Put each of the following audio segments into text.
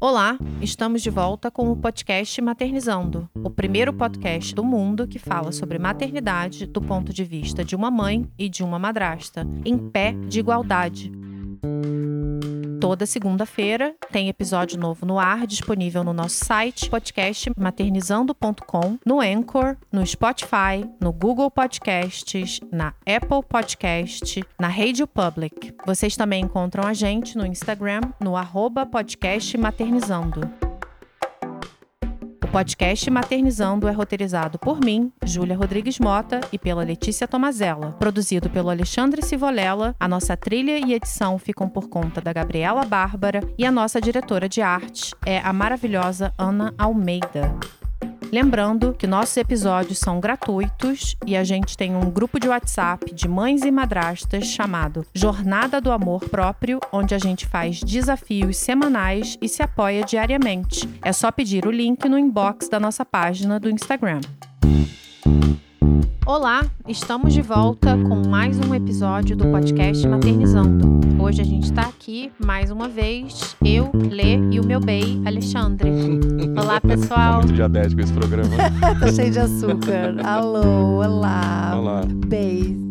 Olá, estamos de volta com o podcast Maternizando, o primeiro podcast do mundo que fala sobre maternidade do ponto de vista de uma mãe e de uma madrasta, em pé de igualdade. Toda segunda-feira tem episódio novo no ar, disponível no nosso site podcastmaternizando.com, no Anchor, no Spotify, no Google Podcasts, na Apple Podcast, na Radio Public. Vocês também encontram a gente no Instagram, no arroba podcastmaternizando. O podcast Maternizando é roteirizado por mim, Júlia Rodrigues Mota, e pela Letícia Tomazella. Produzido pelo Alexandre Sivolela, a nossa trilha e edição ficam por conta da Gabriela Bárbara e a nossa diretora de arte é a maravilhosa Ana Almeida. Lembrando que nossos episódios são gratuitos e a gente tem um grupo de WhatsApp de mães e madrastas chamado Jornada do Amor Próprio, onde a gente faz desafios semanais e se apoia diariamente. É só pedir o link no inbox da nossa página do Instagram. Olá, estamos de volta com mais um episódio do podcast Maternizando. Hoje a gente está aqui mais uma vez, eu, Lê e o meu bem, Alexandre. Olá, pessoal. Tá muito diabético esse programa. tá cheio de açúcar. Alô, olá. Olá. Beijo.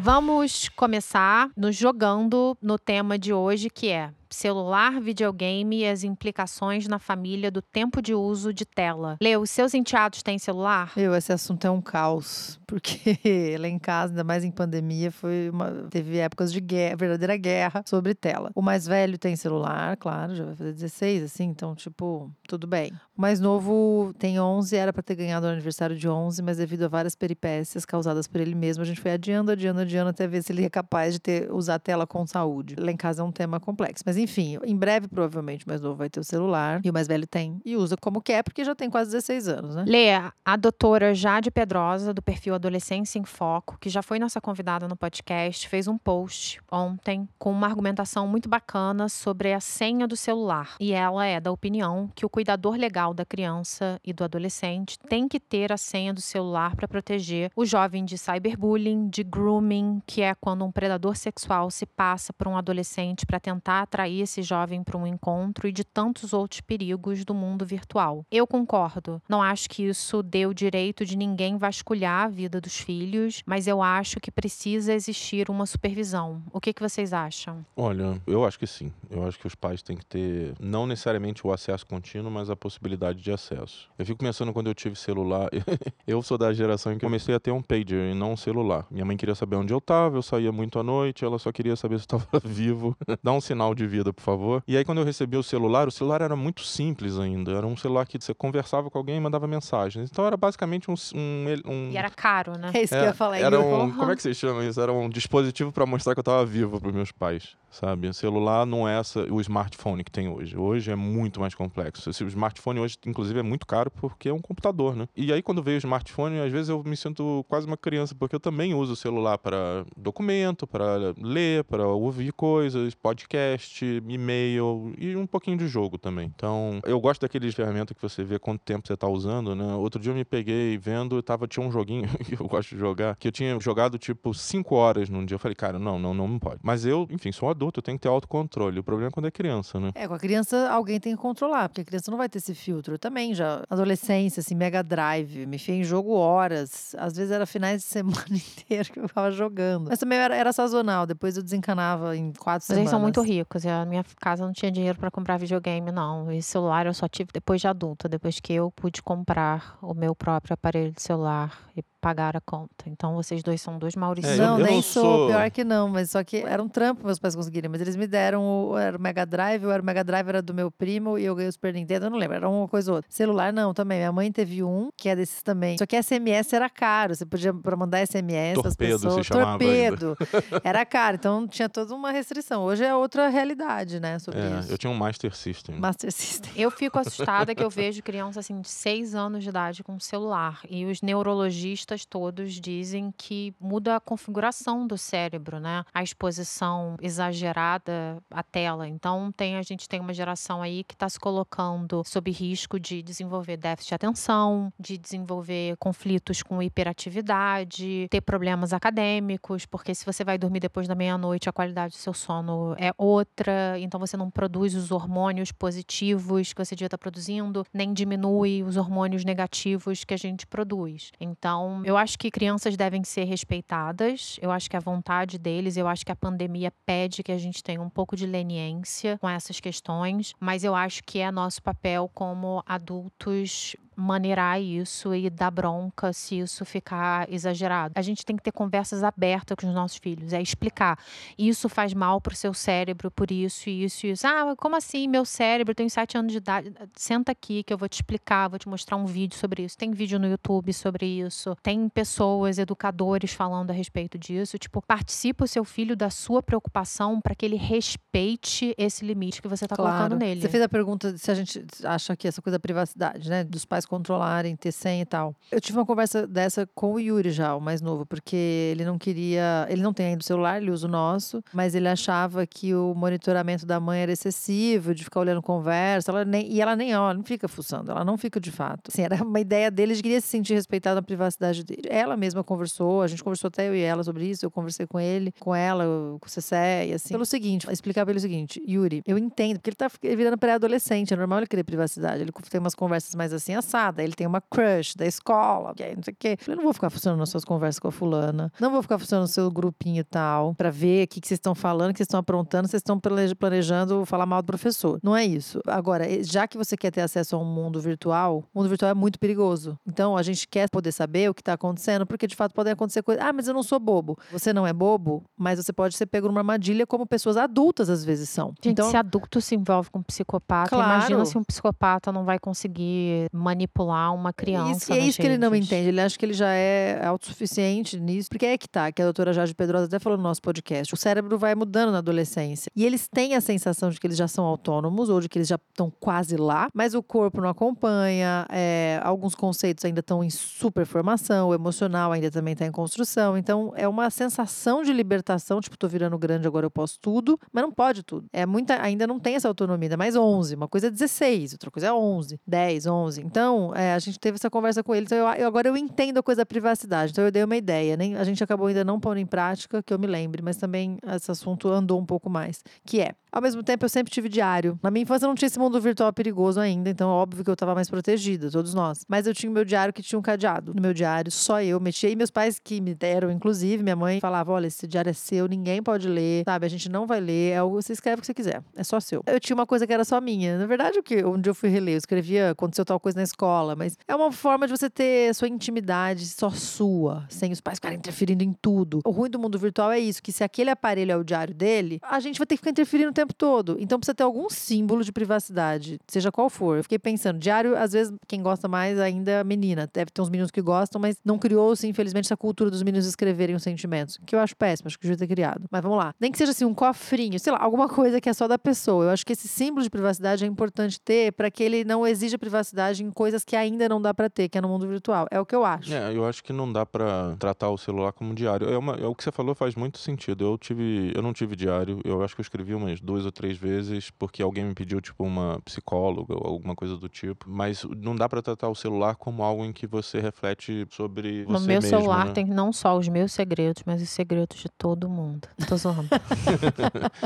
Vamos começar nos jogando no tema de hoje, que é celular, videogame e as implicações na família do tempo de uso de tela. Leo, os seus enteados têm celular? Eu, esse assunto é um caos, porque lá em casa, ainda mais em pandemia, foi uma, teve épocas de guerra, verdadeira guerra sobre tela. O mais velho tem celular, claro, já vai fazer 16, assim, então, tipo, tudo bem. O mais novo tem 11, era para ter ganhado o aniversário de 11, mas devido a várias peripécias causadas por ele mesmo, a gente foi adiando, adiando, adiando até ver se ele é capaz de ter, usar a tela com saúde. Lá em casa é um tema complexo, mas em breve, provavelmente, o mais novo vai ter o celular e o mais velho tem. E usa como quer, porque já tem quase 16 anos, né? Lê, a doutora Jade Pedrosa, do perfil Adolescência em Foco, que já foi nossa convidada no podcast, fez um post ontem com uma argumentação muito bacana sobre a senha do celular. E ela é da opinião que o cuidador legal da criança e do adolescente tem que ter a senha do celular para proteger o jovem de cyberbullying, de grooming, que é quando um predador sexual se passa por um adolescente para tentar atrair esse jovem para um encontro e de tantos outros perigos do mundo virtual. Eu concordo. Não acho que isso dê o direito de ninguém vasculhar a vida dos filhos, mas eu acho que precisa existir uma supervisão. O que, que vocês acham? Olha, eu acho que sim. Eu acho que os pais têm que ter, não necessariamente o acesso contínuo, mas a possibilidade de acesso. Eu fico pensando quando eu tive celular. eu sou da geração em que comecei a ter um pager e não um celular. Minha mãe queria saber onde eu estava, eu saía muito à noite, ela só queria saber se eu estava vivo. Dá um sinal de vida, por favor. E aí, quando eu recebi o celular, o celular era muito simples ainda. Era um celular que você conversava com alguém e mandava mensagens. Então era basicamente um. um, um... E era caro, né? É isso que eu ia falar. Era um, como é que vocês chamam isso? Era um dispositivo para mostrar que eu estava vivo para meus pais, sabe? O celular não é essa, o smartphone que tem hoje. Hoje é muito mais complexo. O smartphone hoje, inclusive, é muito caro porque é um computador, né? E aí, quando veio o smartphone, às vezes eu me sinto quase uma criança, porque eu também uso o celular para documento, para ler, para ouvir coisas, podcast, e-mail e um pouquinho de jogo também. Então, eu gosto daqueles ferramentas que você vê quanto tempo você está usando, né? Outro dia eu me peguei vendo, tava, tinha um joguinho que eu gosto de jogar, que eu tinha jogado tipo 5 horas num dia. Eu falei, cara, não, não, não pode. Mas eu, enfim, sou um adulto, eu tenho que ter autocontrole. O problema é quando é criança, né? É, com a criança alguém tem que controlar, porque a criança não vai ter esse filtro. Eu também já, adolescência, assim, Mega Drive, me enfiei em jogo horas. Às vezes era finais de semana inteiro que eu ficava jogando. Mas também era, era sazonal, depois eu desencanava em quatro Mas semanas. eles são muito ricos. E a minha casa não tinha dinheiro para comprar videogame, não. E celular eu só tive depois de adulta, depois que eu pude comprar o meu próprio aparelho de celular e pagar a conta. Então vocês dois são dois Mauricios. É, não, eu nem não sou, sou- pior que não, mas só que era um trampo meus pais conseguirem, mas eles me deram o, era o Mega Drive, era o Mega Drive era do meu primo e eu ganhei o Super Nintendo, eu não lembro, era uma coisa ou outra. Celular não, também, minha mãe teve um, que é desses também. Só que SMS era caro, você podia para mandar SMS as Torpedo se pessoas, chamava ainda. torpedo. era caro, então tinha toda uma restrição. Hoje é outra realidade, né, sobre É, isso. eu tinha um Master System. Master System. Eu fico assustada que eu vejo crianças assim de 6 anos de idade com celular e os neurologistas cientistas todos dizem que muda a configuração do cérebro, né? A exposição exagerada à tela. Então, tem a gente tem uma geração aí que está se colocando sob risco de desenvolver déficit de atenção, de desenvolver conflitos com hiperatividade, ter problemas acadêmicos, porque se você vai dormir depois da meia-noite, a qualidade do seu sono é outra, então você não produz os hormônios positivos que você devia estar produzindo, nem diminui os hormônios negativos que a gente produz. Então, eu acho que crianças devem ser respeitadas, eu acho que a vontade deles, eu acho que a pandemia pede que a gente tenha um pouco de leniência com essas questões, mas eu acho que é nosso papel como adultos maneirar isso e dar bronca se isso ficar exagerado. A gente tem que ter conversas abertas com os nossos filhos, é explicar. Isso faz mal pro seu cérebro, por isso, isso, isso. Ah, como assim? Meu cérebro, eu tenho sete anos de idade. Senta aqui que eu vou te explicar, vou te mostrar um vídeo sobre isso. Tem vídeo no YouTube sobre isso. Tem pessoas, educadores falando a respeito disso. Tipo, participa o seu filho da sua preocupação para que ele respeite esse limite que você está Claro. colocando nele. Você fez a pergunta se a gente acha que essa coisa da privacidade, né? Dos pais controlarem, ter senha e tal. Eu tive uma conversa dessa com o Yuri já, o mais novo, porque ele não queria. Ele não tem ainda o celular, ele usa o nosso, mas ele achava que o monitoramento da mãe era excessivo, de ficar olhando conversa. Ela nem, e ela nem, ó, não fica fuçando, ela não fica de fato. Assim, era uma ideia dele de queria se sentir respeitado na privacidade dele. Ela mesma conversou, a gente conversou até eu e ela sobre isso, eu conversei com ele, com ela, com o Cessé, e assim. Pelo seguinte, explicar pra ele o seguinte, Yuri, eu entendo, porque ele tá virando pré-adolescente, é normal ele querer privacidade. Ele tem umas conversas mais assim, ele tem uma crush da escola, aí não sei o quê. Eu não vou ficar funcionando nas suas conversas com a fulana, não vou ficar funcionando no seu grupinho e tal, pra ver o que, que vocês estão falando, o que vocês estão aprontando, vocês estão plane- planejando falar mal do professor. Não é isso. Agora, já que você quer ter acesso a um mundo virtual, o mundo virtual é muito perigoso. Então, a gente quer poder saber o que está acontecendo, porque de fato podem acontecer coisas. Ah, mas eu não sou bobo. Você não é bobo, mas você pode ser pego numa armadilha como pessoas adultas às vezes são. Gente, então, se adulto se envolve com psicopata, Claro. imagina se um psicopata não vai conseguir manipular uma criança. Isso, e é isso que ele não entende. Ele acha que ele já é autossuficiente nisso. Porque é que tá, que a doutora Jade Pedrosa até falou no nosso podcast. O cérebro vai mudando na adolescência. E eles têm a sensação de que eles já são autônomos ou de que eles já estão quase lá, mas o corpo não acompanha. é, alguns conceitos ainda estão em super formação, o emocional ainda também está em construção. Então é uma sensação de libertação, tipo, tô virando grande, agora eu posso tudo, mas não pode tudo. É muita, ainda não tem essa autonomia, ainda mais 11. Uma coisa é 16, outra coisa é 11, 10, 11. Então, é, a gente teve essa conversa com ele. Então, eu, eu- agora eu entendo a coisa da privacidade. Então, eu dei uma ideia. Nem, a gente acabou ainda não pondo em prática, que eu me lembre, mas também esse assunto andou um pouco mais. Que é, ao mesmo tempo, eu sempre tive diário. Na minha infância, não tinha esse mundo virtual perigoso ainda, então, óbvio que eu estava mais protegida, todos nós. Mas eu tinha o meu diário que tinha um cadeado. No meu diário, só eu mexia. E meus pais que me deram, inclusive, minha mãe falava: olha, esse diário é seu, ninguém pode ler, sabe? A gente não vai ler, é o, você escreve o que você quiser, é só seu. Eu tinha uma coisa que era só minha. Na verdade, o que onde eu fui reler, eu escrevia, aconteceu tal coisa na escola, mas é uma forma de você ter sua intimidade só sua, sem os pais ficarem interferindo em tudo. O ruim do mundo virtual é isso, que se aquele aparelho é o diário dele, a gente vai ter que ficar interferindo o tempo todo. Então precisa ter algum símbolo de privacidade, seja qual for. Eu fiquei pensando, diário, às vezes, quem gosta mais ainda é a menina. Deve ter uns meninos que gostam, mas não criou-se, infelizmente, essa cultura dos meninos escreverem os sentimentos, que eu acho péssimo, acho que devia ter criado. Mas vamos lá. Nem que seja assim, um cofrinho, sei lá, alguma coisa que é só da pessoa. Eu acho que esse símbolo de privacidade é importante ter para que ele não exija privacidade em coisas que ainda não dá para ter, que é no mundo virtual. É o que eu acho. É, eu acho que não dá pra tratar o celular como diário. É, uma, é o que você falou faz muito sentido. Eu tive, eu não tive diário. Eu acho que eu escrevi umas duas ou três vezes porque alguém me pediu tipo uma psicóloga ou alguma coisa do tipo. Mas não dá pra tratar o celular como algo em que você reflete sobre No você meu mesmo, celular né? tem não só os meus segredos, mas os segredos de todo mundo. Tô zoando.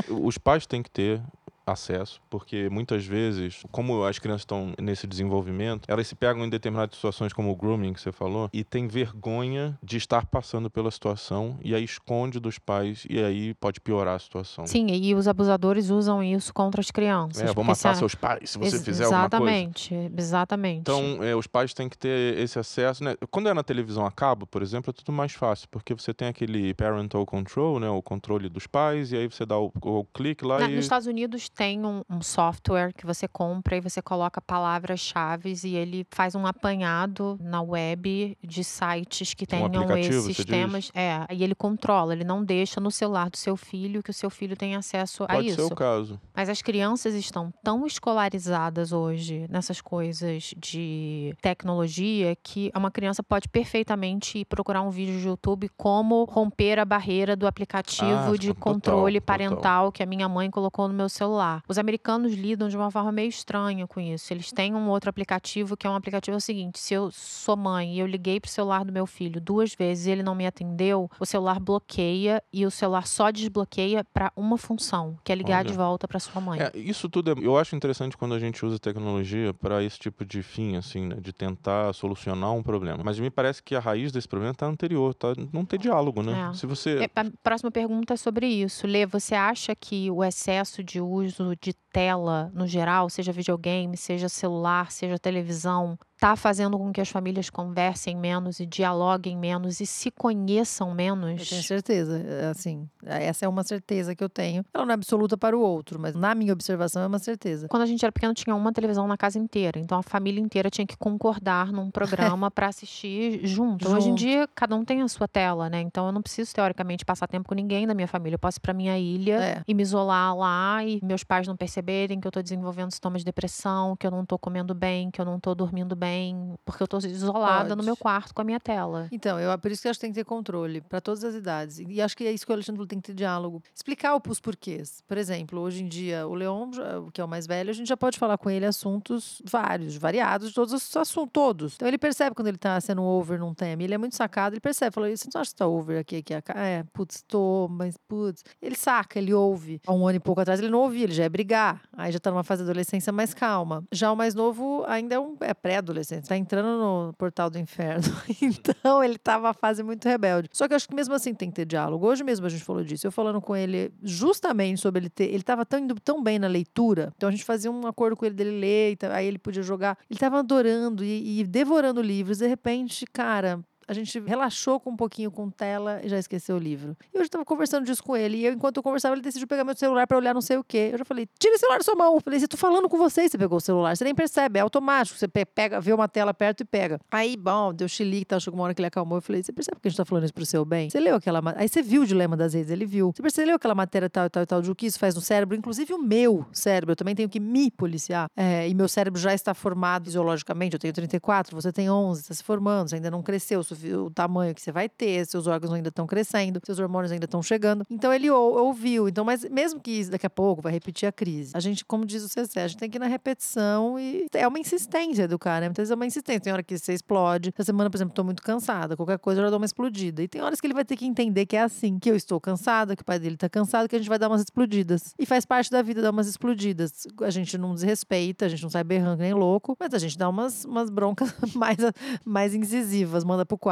Os pais têm que ter acesso, porque muitas vezes, como as crianças estão nesse desenvolvimento, elas se pegam em determinadas situações, como o grooming que você falou, e tem vergonha de estar passando pela situação e aí esconde dos pais e aí pode piorar a situação. Sim, e os abusadores usam isso contra as crianças. É, se matar seus pais se você Ex- fizer alguma coisa. Exatamente, exatamente. Então, é, os pais têm que ter esse acesso. Né? Quando é na televisão a cabo, por exemplo, é tudo mais fácil, porque você tem aquele parental control, né? o controle dos pais, e aí você dá o, o clique lá Na- e. nos Estados Unidos tem um, um software que você compra e você coloca palavras-chave e ele faz um apanhado na web de sites que Um tenham esses você diz? temas. É, e ele controla, ele não deixa no celular do seu filho que o seu filho tenha acesso a Pode isso. ser o caso. Mas as crianças estão tão escolarizadas hoje nessas coisas de tecnologia que uma criança pode perfeitamente procurar um vídeo de YouTube como romper a barreira do aplicativo Ah, de total, controle total. parental que a minha mãe colocou no meu celular. Os americanos lidam de uma forma meio estranha com isso. Eles têm um outro aplicativo que é um aplicativo é o seguinte: se eu sou mãe e eu liguei pro celular do meu filho duas vezes e ele não me atendeu, o celular bloqueia e o celular só desbloqueia para uma função, que é ligar de Olha. volta para sua mãe. É, isso tudo é, eu acho interessante quando a gente usa tecnologia para esse tipo de fim, assim, né, de tentar solucionar um problema. Mas me parece que a raiz desse problema está anterior, tá? Não ter diálogo, né? É. Se você É, A próxima pergunta é sobre isso. Lê, você acha que o excesso de uso de tela no geral, seja videogame, seja celular, seja televisão, está fazendo com que as famílias conversem menos e dialoguem menos e se conheçam Eu menos? tenho certeza, é, assim, essa é uma certeza que eu tenho. Ela não é absoluta para o outro, mas na minha observação é uma certeza. Quando a gente era pequeno, tinha uma televisão na casa inteira. Então a família inteira tinha que concordar num programa para assistir junto. Hoje em Junto. dia, cada um tem a sua tela, né? Então eu não preciso, teoricamente, passar tempo com ninguém da minha família. Eu posso ir pra minha ilha É. e me isolar lá e meus pais não perceberem que eu tô desenvolvendo sintomas de depressão, que eu não tô comendo bem, que eu não tô dormindo bem, porque eu tô isolada no Pode. meu quarto com a minha tela. Então, eu, por isso que eu acho que tem que ter controle para todas as idades. E acho que é isso que o Alexandre falou, tem que ter diálogo. Explicar os porquês. Por exemplo, hoje em dia, o Leon, que é o mais velho, a gente já pode falar com ele assuntos vários, variados, todos os assuntos, todos. Então ele percebe quando ele tá sendo over num tema. Ele é muito sacado, ele percebe, fala, você não acha que tá over aqui, aqui, aqui? É, putz, tô, mas putz. Ele saca, ele ouve. Há um ano e pouco atrás ele não ouvia, ele já é brigar. Aí já tá numa fase de adolescência mais calma. Já o mais novo ainda é um é pré-adolescente, tá entrando no portal do inferno. então ele tá numa fase muito rebelde. Só que eu acho que mesmo assim tem que ter diálogo. Hoje mesmo a gente falou disso. Eu falando com ele justamente sobre ele ter. Ele tava tão indo tão bem na leitura. Então a gente fazia um acordo com ele dele ler, aí ele podia jogar. Ele tava adorando e, e devorando livros. De repente, cara. A gente relaxou com um pouquinho com tela e já esqueceu o livro. E hoje eu tava conversando disso com ele. E eu, enquanto eu conversava, ele decidiu pegar meu celular pra olhar não sei o quê. Eu já falei, tira o celular da sua mão. Eu falei, se eu tô falando com você você pegou o celular, você nem percebe, é automático. Você pe- pega, vê uma tela perto e pega. Aí, bom, deu chilique, tá, chegou uma hora que ele acalmou. Eu falei, você percebe que a gente tá falando isso pro seu bem? Você leu aquela Aí você viu o dilema das redes, ele viu. Você percebeu aquela matéria tal e tal e tal, de o que isso faz no cérebro? Inclusive o meu cérebro, eu também tenho que me policiar. É, e meu cérebro já está formado fisiologicamente, eu tenho 34, você tem 11, está se formando, você ainda não cresceu o sufi- o tamanho que você vai ter, seus órgãos ainda estão crescendo, seus hormônios ainda estão chegando. Então ele ou- ouviu. Então, mas mesmo que daqui a pouco vai repetir a crise, a gente, como diz o CC, a gente tem que ir na repetição e é uma insistência do cara, né? Muitas vezes é uma insistência. Tem hora que você explode. Essa semana, por exemplo, tô muito cansada, qualquer coisa eu já dou uma explodida. E tem horas que ele vai ter que entender que é assim, que eu estou cansada, que o pai dele tá cansado, que a gente vai dar umas explodidas. E faz parte da vida dar umas explodidas. A gente não desrespeita, a gente não sai berrando nem louco, mas a gente dá umas, umas broncas mais, mais incisivas, manda pro quarto.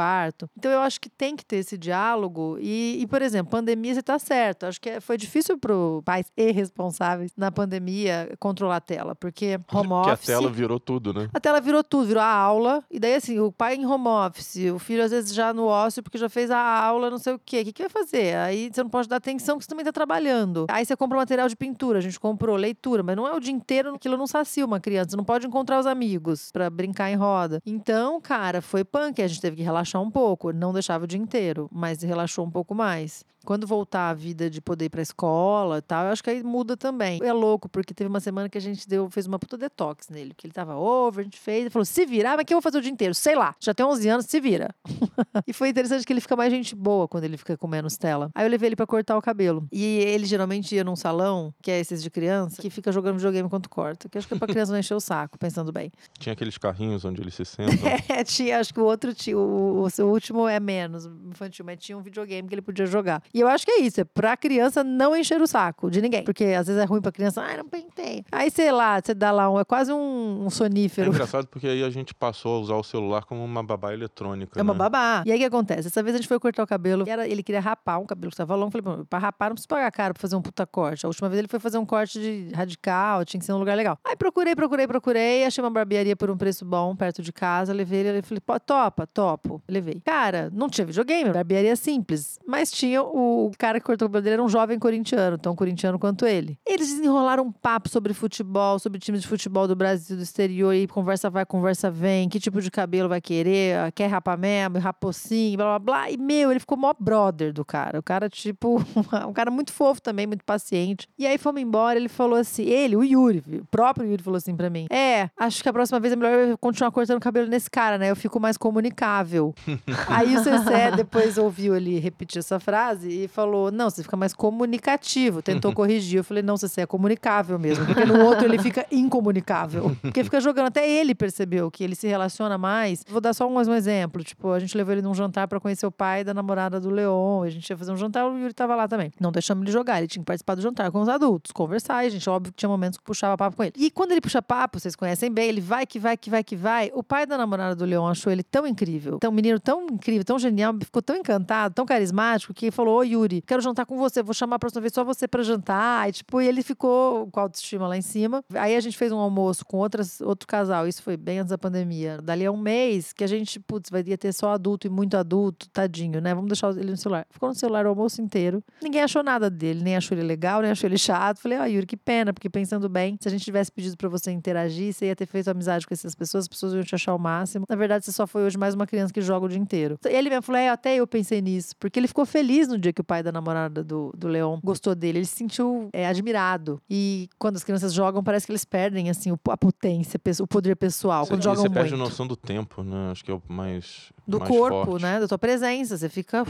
Então eu acho que tem que ter esse diálogo. E, e, por exemplo, pandemia, você tá certo. Acho que é- foi difícil pro pais e responsáveis na pandemia controlar a tela, porque home que a office. tela virou tudo, né? A tela virou tudo, virou a aula. E daí, assim, o pai em home office, o filho às vezes já no ócio porque já fez a aula, não sei o quê. O que, que vai fazer? Aí você não pode dar atenção porque você também tá trabalhando. Aí você compra material de pintura, a gente comprou leitura, mas não é o dia inteiro, aquilo não sacia uma criança. Você não pode encontrar os amigos pra brincar em roda. Então, cara, foi punk. A gente teve que relaxar um pouco. Não deixava o dia inteiro, mas relaxou um pouco mais. Quando voltar a vida de poder ir pra escola e tal, eu acho que aí muda também. É louco, porque teve uma semana que a gente deu, fez uma puta detox nele, que ele tava over, a gente fez, ele falou, se virar, mas que eu vou fazer o dia inteiro? Sei lá, já tem 11 anos, se vira. e foi interessante que ele fica mais gente boa quando ele fica com menos tela. Aí eu levei ele pra cortar o cabelo. E ele geralmente ia num salão, que é esses de criança, que fica jogando videogame enquanto corta, que acho que é pra criança não encher o saco, pensando bem. Tinha aqueles carrinhos onde eles se sentam. É, tinha, acho que o outro tinha, o, o seu último é menos infantil, mas tinha um videogame que ele podia jogar. E eu acho que é isso, é pra criança não encher o saco de ninguém. Porque às vezes é ruim pra criança, ai, não pentei. Aí, sei lá, você dá lá um, é quase um, um É sonífero. engraçado porque aí a gente passou a usar o celular como uma babá eletrônica. É uma né? babá. E aí o que acontece? Essa vez a gente foi cortar o cabelo. Era, ele queria rapar um cabelo que tava longo. Falei, "Pô, pra rapar não precisa pagar caro pra fazer um puta corte. A última vez ele foi fazer um corte de radical, tinha que ser um lugar legal. Aí procurei, procurei, procurei. Achei uma barbearia por um preço bom, perto de casa. Levei ele e falei, pô, topa, topo. Levei. Cara, não tinha videogame, barbearia simples. Mas tinha o cara que cortou o cabelo era um jovem corintiano, tão corintiano quanto ele. Eles desenrolaram um papo sobre futebol, sobre times de futebol do Brasil, do exterior, e conversa vai, conversa vem, que tipo de cabelo vai querer, quer rapar mesmo, rapocinho, blá blá blá. E, meu, ele ficou mó brother do cara. O cara, tipo, um cara muito fofo também, muito paciente. E aí fomos embora, ele falou assim, ele, o Yuri, o próprio Yuri falou assim pra mim: É, acho que a próxima vez é melhor eu continuar cortando o cabelo nesse cara, né? Eu fico mais comunicável. aí o Cessé depois ouviu ele repetir essa frase e falou: Não, você fica mais comunicativo. Tentou corrigir. Eu falei: Não, Cessé é comunicável mesmo. Porque no outro ele fica incomunicável. Porque fica jogando. Até ele percebeu que ele se relaciona mais. Vou dar só mais um exemplo. Tipo, a gente levou ele num jantar pra conhecer o pai da namorada do Leon. A gente ia fazer um jantar, o Yuri tava lá também. Não deixamos ele jogar, ele tinha que participar do jantar com os adultos, conversar. E a gente, óbvio que tinha momentos que puxava papo com ele. E quando ele puxa papo, vocês conhecem bem, ele vai que vai, que vai, que vai. O pai da namorada do Leon achou ele tão incrível, tão menino tão incrível, tão genial, ficou tão encantado, tão carismático, que falou: Ô Yuri, quero jantar com você, vou chamar a próxima vez só você pra jantar. E tipo, ele ficou com a autoestima lá em cima. Aí a gente fez um almoço com outras, outro casal, isso foi bem antes da pandemia. Dali a um mês que a gente, putz, vai ter só adulto e muito adulto, tadinho, né? Vamos deixar ele no celular. Ficou no celular o almoço inteiro. Ninguém achou nada dele, nem achou ele legal, nem achou ele chato. Falei, ó, oh, Yuri, que pena, porque pensando bem, se a gente tivesse pedido para você interagir, você ia ter feito amizade com essas pessoas, as pessoas iam te achar o máximo. Na verdade, você só foi hoje mais uma criança que joga o dia inteiro. Ele mesmo falou, é, até eu pensei nisso, porque ele ficou feliz no dia que o pai da namorada do, do Leon gostou dele. Ele se sentiu é, admirado. E quando as crianças jogam, parece que eles perdem, assim, a potência, o poder pessoal. Você, quando jogam você muito. perde a noção do tempo, né? Acho que é o mais. Do mais corpo, forte. né? Da tua presença. Você fica.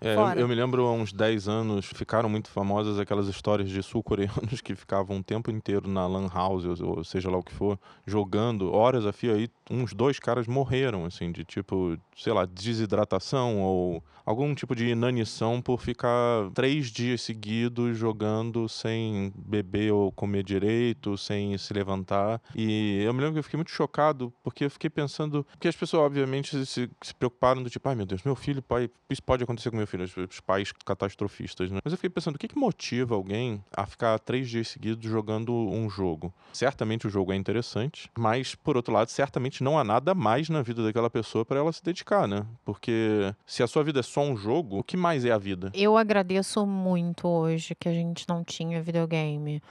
É, eu, eu me lembro há uns 10 anos, ficaram muito famosas aquelas histórias de sul-coreanos que ficavam o tempo inteiro na lan house, ou, ou seja lá o que for, jogando horas a fio aí, uns dois caras morreram, assim, de tipo, sei lá, desidratação ou algum tipo de inanição por ficar três dias seguidos jogando sem beber ou comer direito, sem se levantar. E eu me lembro que eu fiquei muito chocado, porque eu fiquei pensando, porque as pessoas obviamente se, se preocuparam do tipo, ai meu Deus, meu filho, pai, isso pode acontecer com meu filho, os, pais catastrofistas, né? Mas eu fiquei pensando, o que, que motiva alguém a ficar três dias seguidos jogando um jogo? Certamente o jogo é interessante, mas por outro lado, certamente não há nada mais na vida daquela pessoa para ela se dedicar, né? Porque se a sua vida é só um jogo, o que mais é a vida? Eu agradeço muito hoje que a gente não tinha videogame.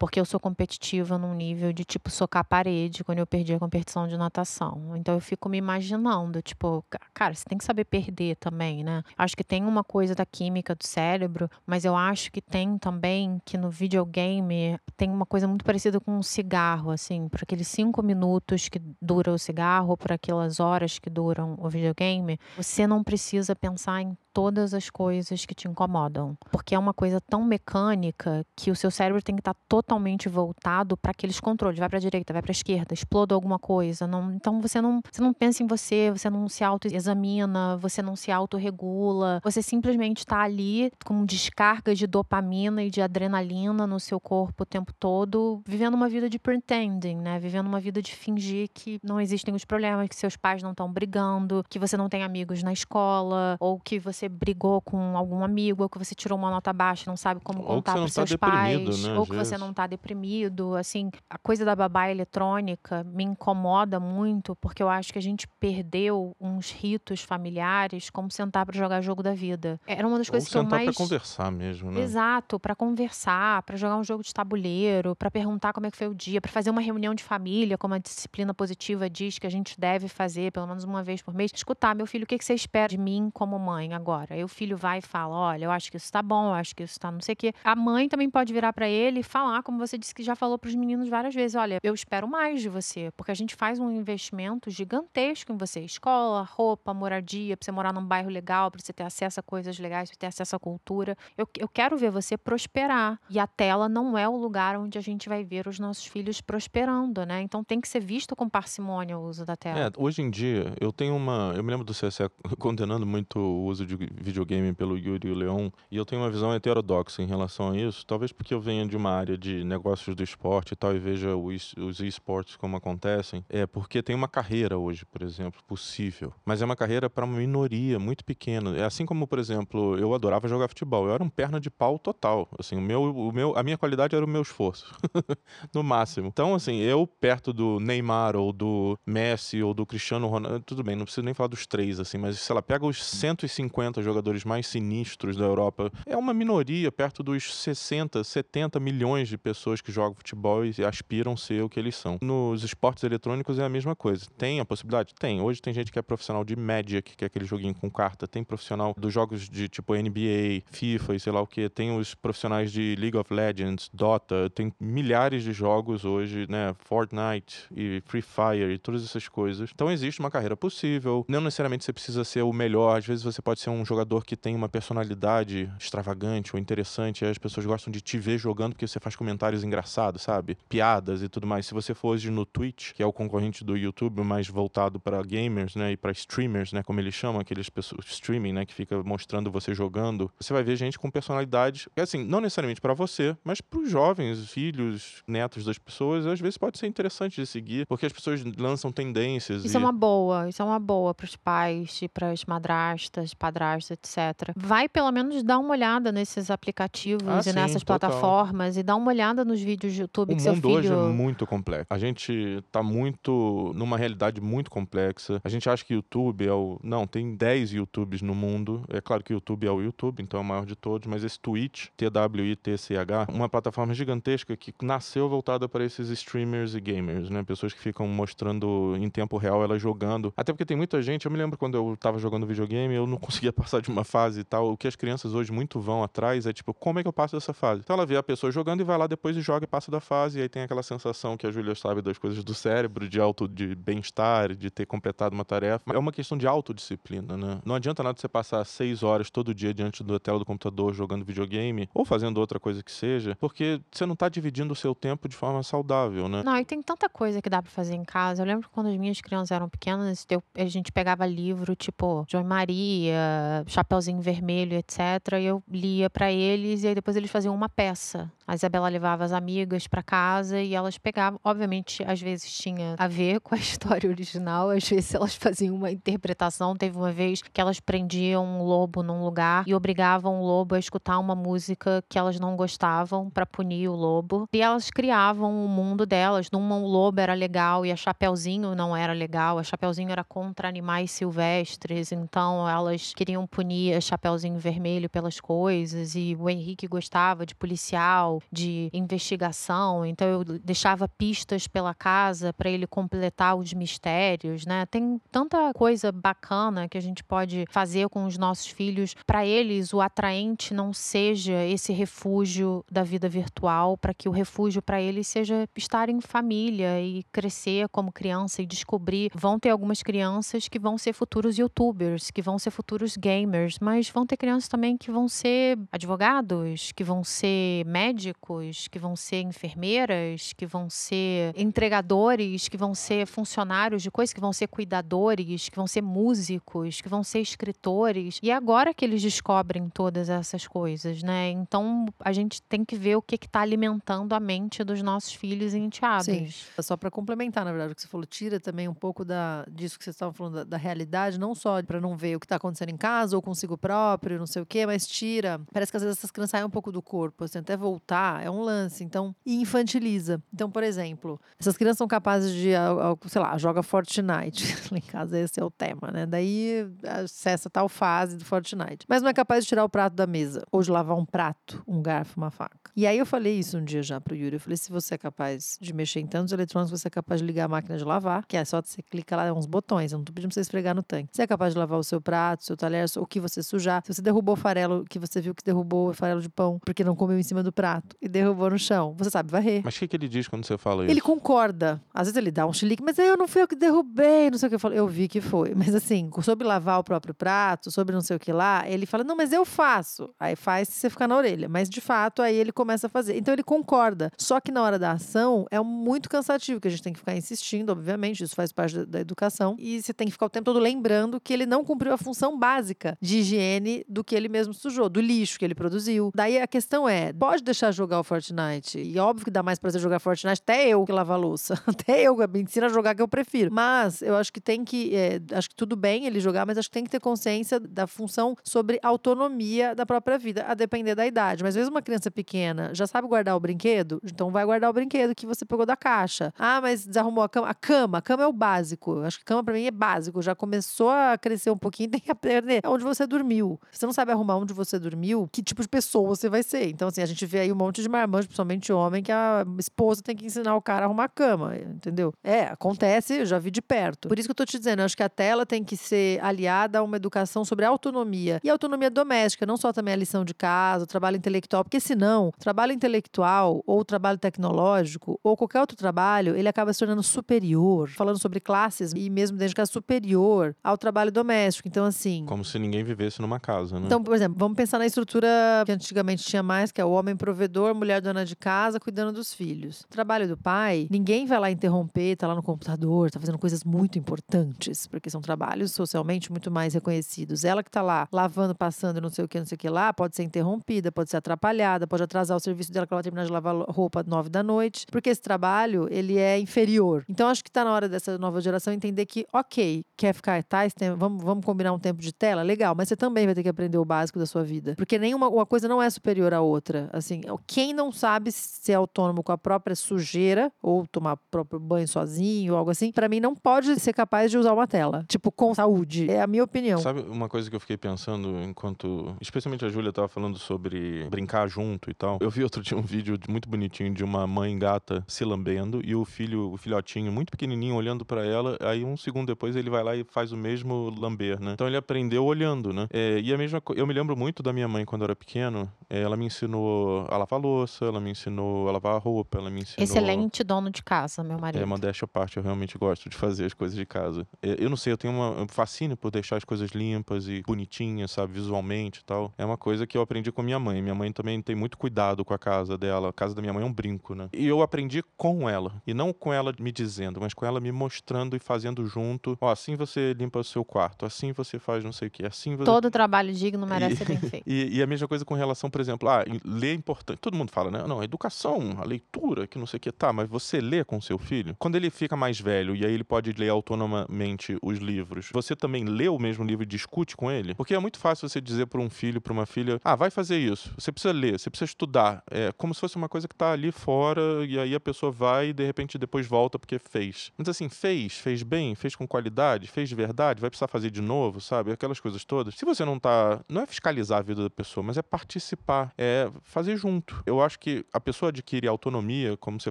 Porque eu sou competitiva num nível de, tipo, socar a parede quando eu perdi a competição de natação. Então eu fico me imaginando, tipo, cara, você tem que saber perder também, né? Acho que tem uma coisa da química do cérebro, mas eu acho que tem também que no videogame tem uma coisa muito parecida com um cigarro, assim, por aqueles cinco minutos que dura o cigarro, por aquelas horas que duram o videogame, você não precisa pensar em todas as coisas que te incomodam. Porque é uma coisa tão mecânica que o seu cérebro tem que estar totalmente voltado para aqueles controles. Vai para a direita, vai para a esquerda, exploda alguma coisa. Não, então você não, você não pensa em você, você não se autoexamina, você não se autorregula. Você simplesmente está ali com descarga de dopamina e de adrenalina no seu corpo o tempo todo, vivendo uma vida de pretending, né? Vivendo uma vida de fingir que não existem os problemas, que seus pais não estão brigando, que você não tem amigos na escola, ou que você brigou com algum amigo, ou que você tirou uma nota baixa, não sabe como Ou contar para seus tá deprimido, pais, né, ou que você não tá deprimido, assim, a coisa da babá eletrônica me incomoda muito, porque eu acho que a gente perdeu uns ritos familiares, como sentar para jogar jogo da vida. Era uma das Ou coisas que eu sentar mais pra conversar mesmo, né? Exato, para conversar, para jogar um jogo de tabuleiro, para perguntar como é que foi o dia, para fazer uma reunião de família, como a disciplina positiva diz que a gente deve fazer pelo menos uma vez por mês. Escutar, meu filho, o que que você espera de mim como mãe agora? Aí o filho vai e fala: "Olha, eu acho que isso tá bom, eu acho que isso tá não sei o quê". A mãe também pode virar para ele e falar, como você disse que já falou para os meninos várias vezes: "Olha, eu espero mais de você, porque a gente faz um investimento gigantesco em você, escola, roupa, moradia, para você morar num bairro legal, para você ter acesso a coisas legais, para ter acesso à cultura. Eu, eu quero ver você prosperar. E a tela não é o lugar onde a gente vai ver os nossos filhos prosperando, né? Então tem que ser visto com parcimônia o uso da tela. É, hoje em dia, eu tenho uma. Eu me lembro do CSE condenando muito o uso de videogame pelo Yuri Leon, e eu tenho uma visão heterodoxa em relação a isso, talvez porque eu venha de uma área de negócios do esporte e tal, e veja os, os esportes como acontecem, é porque tem uma carreira hoje, por exemplo, possível, mas é uma carreira para uma minoria muito pequena. É assim como, por exemplo, eu adorava jogar futebol, eu era um perna de pau total, assim, o meu, o meu, a minha qualidade era o meu esforço, no máximo. Então, assim, eu perto do Neymar ou do Messi ou do Cristiano Ronaldo, tudo bem, não preciso nem falar dos três, assim, mas sei lá, pega os 150 jogadores mais sinistros da Europa, é uma minoria perto dos 60, 70 milhões de pessoas que jogam futebol e aspiram ser o que eles são. Nos esportes eletrônicos é a mesma coisa. Tem a possibilidade? Tem. Hoje tem gente que é profissional de Magic, que é aquele joguinho com carta, tem profissional dos jogos de tipo NBA, FIFA e sei lá o que, tem os profissionais de League of Legends, Dota, tem milhares de jogos hoje, né, Fortnite e Free Fire e todas essas coisas. Então existe uma carreira possível. Não necessariamente você precisa ser o melhor, às vezes você pode ser um jogador que tem uma personalidade extravagante ou interessante, e as pessoas gostam de te ver jogando porque você faz comentários engraçados, sabe? Piadas e tudo mais. Se você for hoje no Twitch, que é o concorrente do YouTube, mais voltado para gamers, né, e para streamers, né, como eles chamam, aqueles pessoas streaming, né, que fica mostrando você jogando, você vai ver gente com personalidade, assim, não necessariamente para você, mas para os jovens, filhos, netos das pessoas, às vezes pode ser interessante de seguir, porque as pessoas lançam tendências. Isso e... é uma boa, isso é uma boa para os pais, para as madrastas, padrastas, etc. Vai pelo menos dar uma olhada nesses aplicativos Ah, e sim, nessas total. plataformas e dar uma olhada nos vídeos de YouTube O que seu mundo hoje é filho. muito complexo. A gente tá muito numa realidade muito complexa. A gente acha que YouTube é o. Não, tem 10 YouTubes no mundo. É claro que o YouTube é o YouTube, então é o maior de todos, mas esse Twitch, T-W-I-T-C-H, uma plataforma gigantesca que nasceu voltada para esses streamers e gamers, né? Pessoas que ficam mostrando em tempo real ela jogando. Até porque tem muita gente. Eu me lembro quando eu tava jogando videogame, eu não conseguia passar de uma fase e tal. O que as crianças hoje muito vão atrás é tipo, como é que eu passo dessa fase? Então ela vê a pessoa jogando e vai lá depois joga e passa da fase. E aí tem aquela sensação que a Júlia sabe das coisas do cérebro, de auto, de bem-estar, de ter completado uma tarefa. É uma questão de autodisciplina, né? Não adianta nada você passar seis horas todo dia diante da tela do computador jogando videogame ou fazendo outra coisa que seja, porque você não tá dividindo o seu tempo de forma saudável, né? Não, e tem tanta coisa que dá pra fazer em casa. Eu lembro que quando as minhas crianças eram pequenas, eu- a gente pegava livro tipo João Maria, Chapeuzinho Vermelho, etc. E eu lia pra eles e aí depois eles faziam uma peça. A Isabela levava as amigas pra casa e elas pegavam. Obviamente, às vezes tinha a ver com a história original, às vezes elas faziam uma interpretação. Teve uma vez que elas prendiam um lobo num lugar e obrigavam o lobo a escutar uma música que elas não gostavam pra punir o lobo. E elas criavam o mundo delas. Numa o lobo era legal e a Chapeuzinho não era legal. A Chapeuzinho era contra animais silvestres, então elas queriam punir a Chapeuzinho Vermelho pelas coisas. E o Henrique gostava de policial, de investigação, então eu deixava pistas pela casa para ele completar os mistérios, né? Tem tanta coisa bacana que a gente pode fazer com os nossos filhos para eles o atraente não seja esse refúgio da vida virtual, para que o refúgio para eles seja estar em família e crescer como criança e descobrir. Vão ter algumas crianças que vão ser futuros youtubers, que vão ser futuros gamers, mas vão ter crianças também que vão ser advogados, que vão ser médicos, que vão ser enfermeiras, que vão ser entregadores, que vão ser funcionários de coisas, que vão ser cuidadores, que vão ser músicos, que vão ser escritores. E é agora que eles descobrem todas essas coisas, né? Então a gente tem que ver o que está alimentando a mente dos nossos filhos e enteados. Sim. Só para complementar, na verdade, o que você falou, tira também um pouco da, disso que vocês estavam falando, da, da realidade, não só para não ver o que está acontecendo em casa ou consigo próprio, não sei o quê, mas tira. Parece que às vezes essas crianças saem um pouco do corpo, assim, até voltar, é um lance. Então, e infantiliza. Então, por exemplo, essas crianças são capazes de, ao- ao- sei lá, joga Fortnite. Em casa esse é o tema, né? Daí acessa tal fase do Fortnite. Mas não é capaz de tirar o prato da mesa, ou de lavar um prato, um garfo, uma faca. E aí eu falei isso um dia já pro Yuri. Eu falei: se você é capaz de mexer em tantos eletrônicos, você é capaz de ligar a máquina de lavar, que é só você clicar lá, é uns botões, eu não tô pedindo pra você esfregar no tanque. Você é capaz de lavar o seu prato, seu talher, o que você sujar. Se você derrubou o farelo, que você viu que derrubou o farelo de pão, porque não comeu em cima do prato e derrubou no chão, você sabe varrer. Mas o que, que ele diz quando você fala isso? Ele concorda. Às vezes ele dá um chilique, mas eu não fui eu que derrubei, não sei o que. Eu falo, eu vi que foi. Mas assim, sobre lavar o próprio prato, sobre não sei o que lá, ele fala, não, mas eu faço. Aí faz se você ficar na orelha. Mas de fato, aí ele começa a fazer. Então ele concorda. Só que na hora da ação é muito cansativo, que a gente tem que ficar insistindo, obviamente, isso faz parte da, da educação. E você tem que ficar o tempo todo lembrando que ele não cumpriu a função básica de higiene do que ele mesmo sujou, do lixo que ele produziu. Daí a questão é, pode deixar jogar o Fortnite. E óbvio que dá mais prazer jogar Fortnite, até eu que lavo a louça. Até eu, me ensina a jogar que eu prefiro. Mas eu acho que tem que, é, acho que tudo bem ele jogar, mas acho que tem que ter consciência da função sobre autonomia da própria vida, a depender da idade. Mas vezes uma criança pequena já sabe guardar o brinquedo, então vai guardar o brinquedo que você pegou da caixa. Ah, mas desarrumou a cama. A cama, a cama é o básico. Acho que cama para mim é básico. Já começou a crescer um pouquinho, tem que aprender onde você dormiu. Você não sabe arrumar onde você dormiu, que tipo de pessoa você vai ser. Então, assim, a gente vê aí um monte de marmanjo, principalmente homem, que a esposa tem que ensinar o cara a arrumar a cama, entendeu? É, acontece, eu já vi de perto. Por isso que eu tô te dizendo, eu acho que a tela tem que ser aliada a uma educação sobre autonomia. E autonomia doméstica, não só também a lição de casa, o trabalho intelectual, porque senão, trabalho intelectual ou trabalho tecnológico ou qualquer outro trabalho, ele acaba se tornando superior, falando sobre classes e mesmo dentro de casa superior ao trabalho doméstico. Então, assim. Como se ninguém vivesse numa casa, né? Então, por exemplo, vamos pensar na estrutura que antigamente tinha mais, que é o homem provedor, mulher dona de casa, cuidando dos filhos. O trabalho do pai, ninguém vai lá interromper, tá lá no computador, tá fazendo coisas muito importantes, porque são trabalhos socialmente muito mais reconhecidos. Ela que tá lá lavando, passando, não sei o que, não sei o que lá, pode ser interrompida, pode ser atrapalhada, pode atrasar o serviço dela que ela terminar de lavar roupa nove da noite, porque esse trabalho, ele é inferior. Então, acho que tá na hora dessa nova geração entender que, ok, quer ficar tais, vamos, vamos combinar um tempo de tela, legal, mas você também vai ter que aprender o básico da sua vida. Porque nenhuma uma coisa não é superior à outra. Assim, quem não sabe ser autônomo com a própria sujeira ou tomar próprio banho sozinho algo assim, para mim não pode ser capaz de usar uma tela. Tipo, com saúde. É a minha opinião. Sabe uma coisa que eu fiquei pensando enquanto. Especialmente a Júlia tava falando sobre brincar junto e tal. Eu vi outro dia um vídeo muito bonitinho de uma mãe gata se lambendo e o filho, o filhotinho, muito pequenininho, olhando para ela. Aí um segundo depois ele vai lá e faz o mesmo lamber, né? Então ele aprendeu olhando, né? É, e a mesma Eu me lembro muito da minha mãe quando eu era pequeno. É, ela me ensinou a lavar louça, ela me ensinou a lavar roupa, ela me ensinou. Excelente dono de casa, meu marido. É, modéstia à parte, eu realmente gosto de fazer as coisas de casa. É, eu não sei, eu tenho uma, um fascínio por deixar as coisas limpas e bonitinhas, sabe, visualmente e tal. É uma coisa que eu aprendi com minha mãe. Minha mãe também tem muito cuidado com a casa dela. A casa da minha mãe é um brinco, né? E eu aprendi com ela. E não com ela me dizendo, mas com ela me mostrando e fazendo junto. Ó, assim você limpa o seu quarto, assim você faz não sei o que, assim você... Todo trabalho digno merece e, ser bem feito. E, e, a mesma coisa com relação, por exemplo, ah, ler é importante. Todo mundo fala, né? Não, a educação, a leitura, que não sei o que, tá, mas você lê com seu filho? Quando ele fica mais velho e aí ele pode ler autonomamente os livros, você também lê o mesmo livro e discute com ele? Porque é muito fácil você dizer para um filho, para uma filha, ah, vai fazer isso. Você precisa ler, você precisa estudar. É como se fosse uma coisa que tá ali fora e aí a pessoa vai e de repente depois volta porque fez. Mas assim, fez, fez bem, fez com qualidade, fez de verdade, vai precisar fazer de novo, sabe? Aquelas coisas todas. Se você não tá. Não é fiscalizar a vida da pessoa, mas é participar, é fazer junto. Eu acho que a pessoa adquire autonomia, como você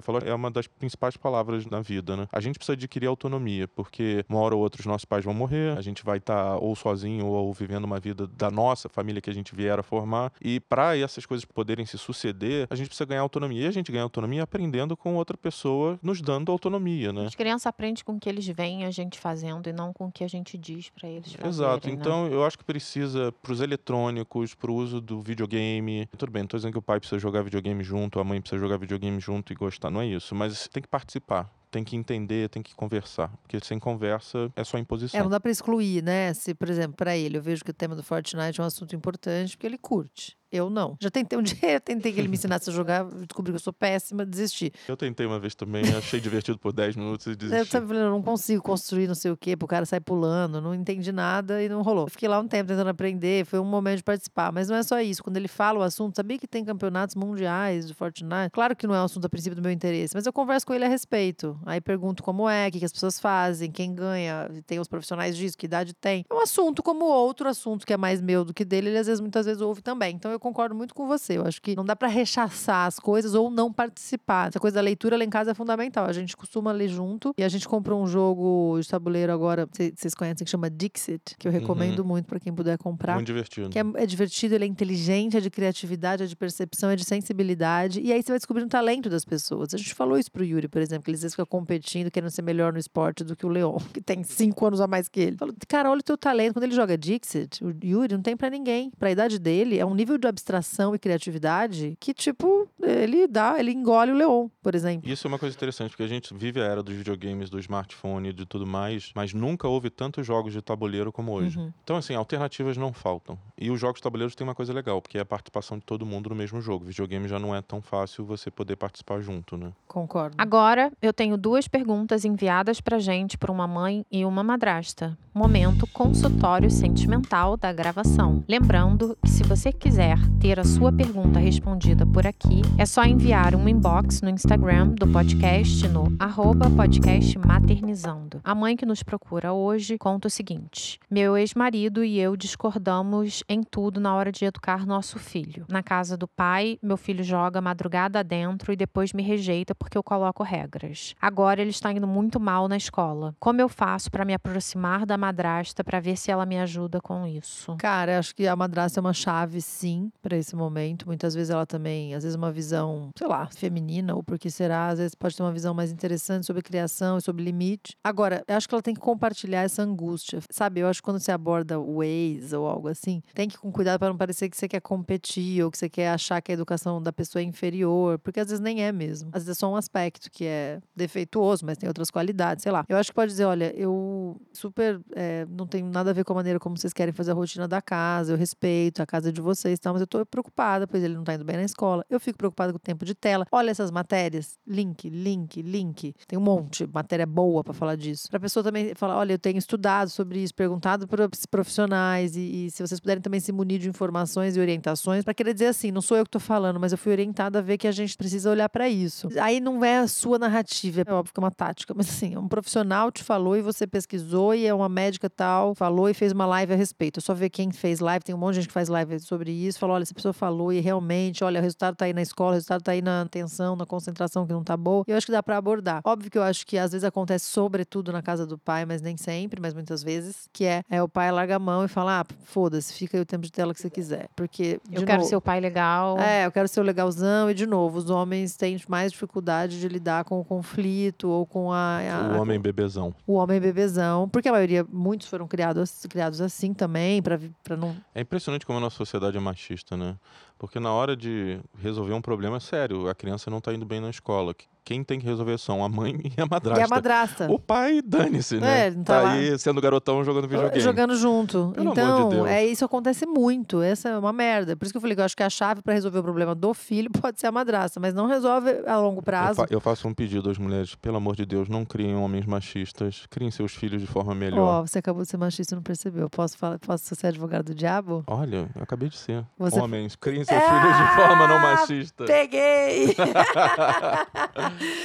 falou, é uma das principais palavras na vida, né? A gente precisa adquirir autonomia, porque uma hora ou outra os nossos pais vão morrer, a gente vai estar tá ou sozinho ou vivendo uma vida da nossa família que a gente vier a formar. E para essas coisas poderem se suceder, a gente precisa ganhar autonomia. E a gente ganha autonomia aprendendo com outra pessoa, nos dando autonomia, né? As crianças aprendem com o que eles veem a gente fazendo e não com o que a gente diz para eles fazerem. Exato. Né? Então eu acho que precisa para os eletrônicos, para o uso do videogame. Tudo bem, não tô dizendo que o pai precisa jogar videogame junto, a mãe precisa jogar videogame junto e gostar, não é isso. Mas tem que participar tem que entender, tem que conversar. Porque sem conversa é só imposição. É, não dá para excluir, né? Se, por exemplo, para ele, eu vejo que o tema do Fortnite é um assunto importante porque ele curte. Eu não. Já tentei um dia, tentei que ele me ensinasse a jogar, descobri que eu sou péssima, desisti. Eu tentei uma vez também, achei divertido por 10 minutos e desisti. Eu, eu não consigo construir não sei o quê, pro cara sair pulando, não entendi nada e não rolou. fiquei lá um tempo tentando aprender, foi um momento de participar, mas não é só isso. Quando ele fala o assunto, sabia que tem campeonatos mundiais de Fortnite? Claro que não é um assunto a princípio do meu interesse, mas eu converso com ele a respeito. Aí pergunto como é, o que, que as pessoas fazem, quem ganha, tem os profissionais disso, que idade tem. É um assunto como outro assunto que é mais meu do que dele, ele às vezes, muitas vezes ouve também. Então eu concordo muito com você. Eu acho que não dá para rechaçar as coisas ou não participar. Essa coisa da leitura lá em casa é fundamental. A gente costuma ler junto e a gente comprou um jogo de tabuleiro agora, vocês conhecem, que chama Dixit, que eu recomendo uhum. muito para quem puder comprar. Muito divertido. Que é, é, divertido, ele é inteligente, é de criatividade, é de percepção, é de sensibilidade. E aí você vai descobrindo o talento das pessoas. A gente falou isso pro Yuri, por exemplo, que ele às vezes fica competindo, querendo ser melhor no esporte do que o Leon, que tem cinco anos a mais que ele. Falou, cara, olha o teu talento. Quando ele joga Dixit, o Yuri não tem para ninguém. Pra idade dele, é um nível de abstração e criatividade que, tipo, ele dá, ele engole o leão, por exemplo. Isso é uma coisa interessante, porque a gente vive a era dos videogames, do smartphone e de tudo mais, mas nunca houve tantos jogos de tabuleiro como hoje. Uhum. Então, assim, alternativas não faltam. E os jogos de tabuleiros têm uma coisa legal, porque é a participação de todo mundo no mesmo jogo. Videogame já não é tão fácil você poder participar junto, né? Concordo. Agora, eu tenho duas perguntas enviadas pra gente por uma mãe e uma madrasta. Momento consultório sentimental da gravação. Lembrando que se você quiser ter a sua pergunta respondida por aqui, é só enviar um inbox no Instagram do podcast no arroba podcast maternizando. A mãe que nos procura hoje conta o seguinte: Meu ex-marido e eu discordamos em tudo na hora de educar nosso filho. Na casa do pai, meu filho joga madrugada dentro e depois me rejeita porque eu coloco regras. Agora ele está indo muito mal na escola. Como eu faço para me aproximar da madrasta para ver se ela me ajuda com isso? Cara, acho que a madrasta é uma chave, sim, para esse momento. Muitas vezes ela também, às vezes, uma visão, sei lá, feminina, ou porque será, às vezes pode ter uma visão mais interessante sobre criação e sobre limite. Agora, eu acho que ela tem que compartilhar essa angústia. Sabe, eu acho que quando você aborda ex ou algo assim, tem que ir com cuidado para não parecer que você quer competir ou que você quer achar que a educação da pessoa é inferior, porque às vezes nem é mesmo. Às vezes é só um aspecto que é defeituoso, mas tem outras qualidades, sei lá. Eu acho que pode dizer, olha, eu super é, não tenho nada a ver com a maneira como vocês querem fazer a rotina da casa, eu respeito a casa de vocês, tá? mas eu tô preocupada, pois ele não tá indo bem na escola. Eu fico preocupada com o tempo de tela. Olha essas matérias, link, link, link. Tem um monte de matéria boa para falar disso. Pra pessoa também falar, olha, eu tenho estudado sobre isso, perguntado para profissionais e, e se vocês puderem também se munir de informações e orientações, para querer dizer assim, não sou eu que tô falando, mas eu fui orientada a ver que a gente precisa olhar para isso. Aí não é a sua narrativa, é óbvio que é uma tática, mas assim, um profissional te falou e você pesquisou e é uma médica tal, falou e fez uma live a respeito. Eu só ver quem fez live, tem um monte de gente que faz live sobre isso, falou, olha, essa pessoa falou e realmente, olha, o resultado tá aí na escola, o resultado tá aí na atenção, na concentração que não tá boa. Eu acho que dá para abordar. Óbvio que eu acho que às vezes acontece sobretudo na casa do pai, mas nem sempre, mas muitas vezes, que é, é o pai larga a mão e fala: "Ah, foda-se, fica aí o tempo de tela que você quiser". Porque Eu quero novo, ser o pai legal. é, eu quero ser o legalzão. E, de novo, os homens têm mais dificuldade de lidar com o conflito ou com a. a- O homem bebezão. o homem bebezão. Porque a maioria, muitos foram criados, criados assim também, pra, vi- pra não. É impressionante como a nossa sociedade é machista, né? Porque na hora de resolver um problema sério, a criança não tá indo bem na escola. Quem tem que resolver são a mãe e a madrasta. E a madrasta. O pai, dane-se, né? É, tá lá. aí sendo garotão jogando videogame. Jogando junto. Pelo de então, Deus. é, isso acontece muito. Essa é uma merda. Por isso que eu falei que eu acho que a chave pra resolver o problema do filho pode ser a madrasta, mas não resolve a longo Eu, prazo. fa- eu faço um pedido às mulheres, pelo amor de Deus, não criem homens machistas, criem seus filhos de forma melhor. Ó, você acabou de ser machista e não percebeu. Posso, falar, posso ser advogado do diabo? Olha, eu acabei de ser. Você- Homens, criem seus filhos de forma não Ah, machista. Peguei!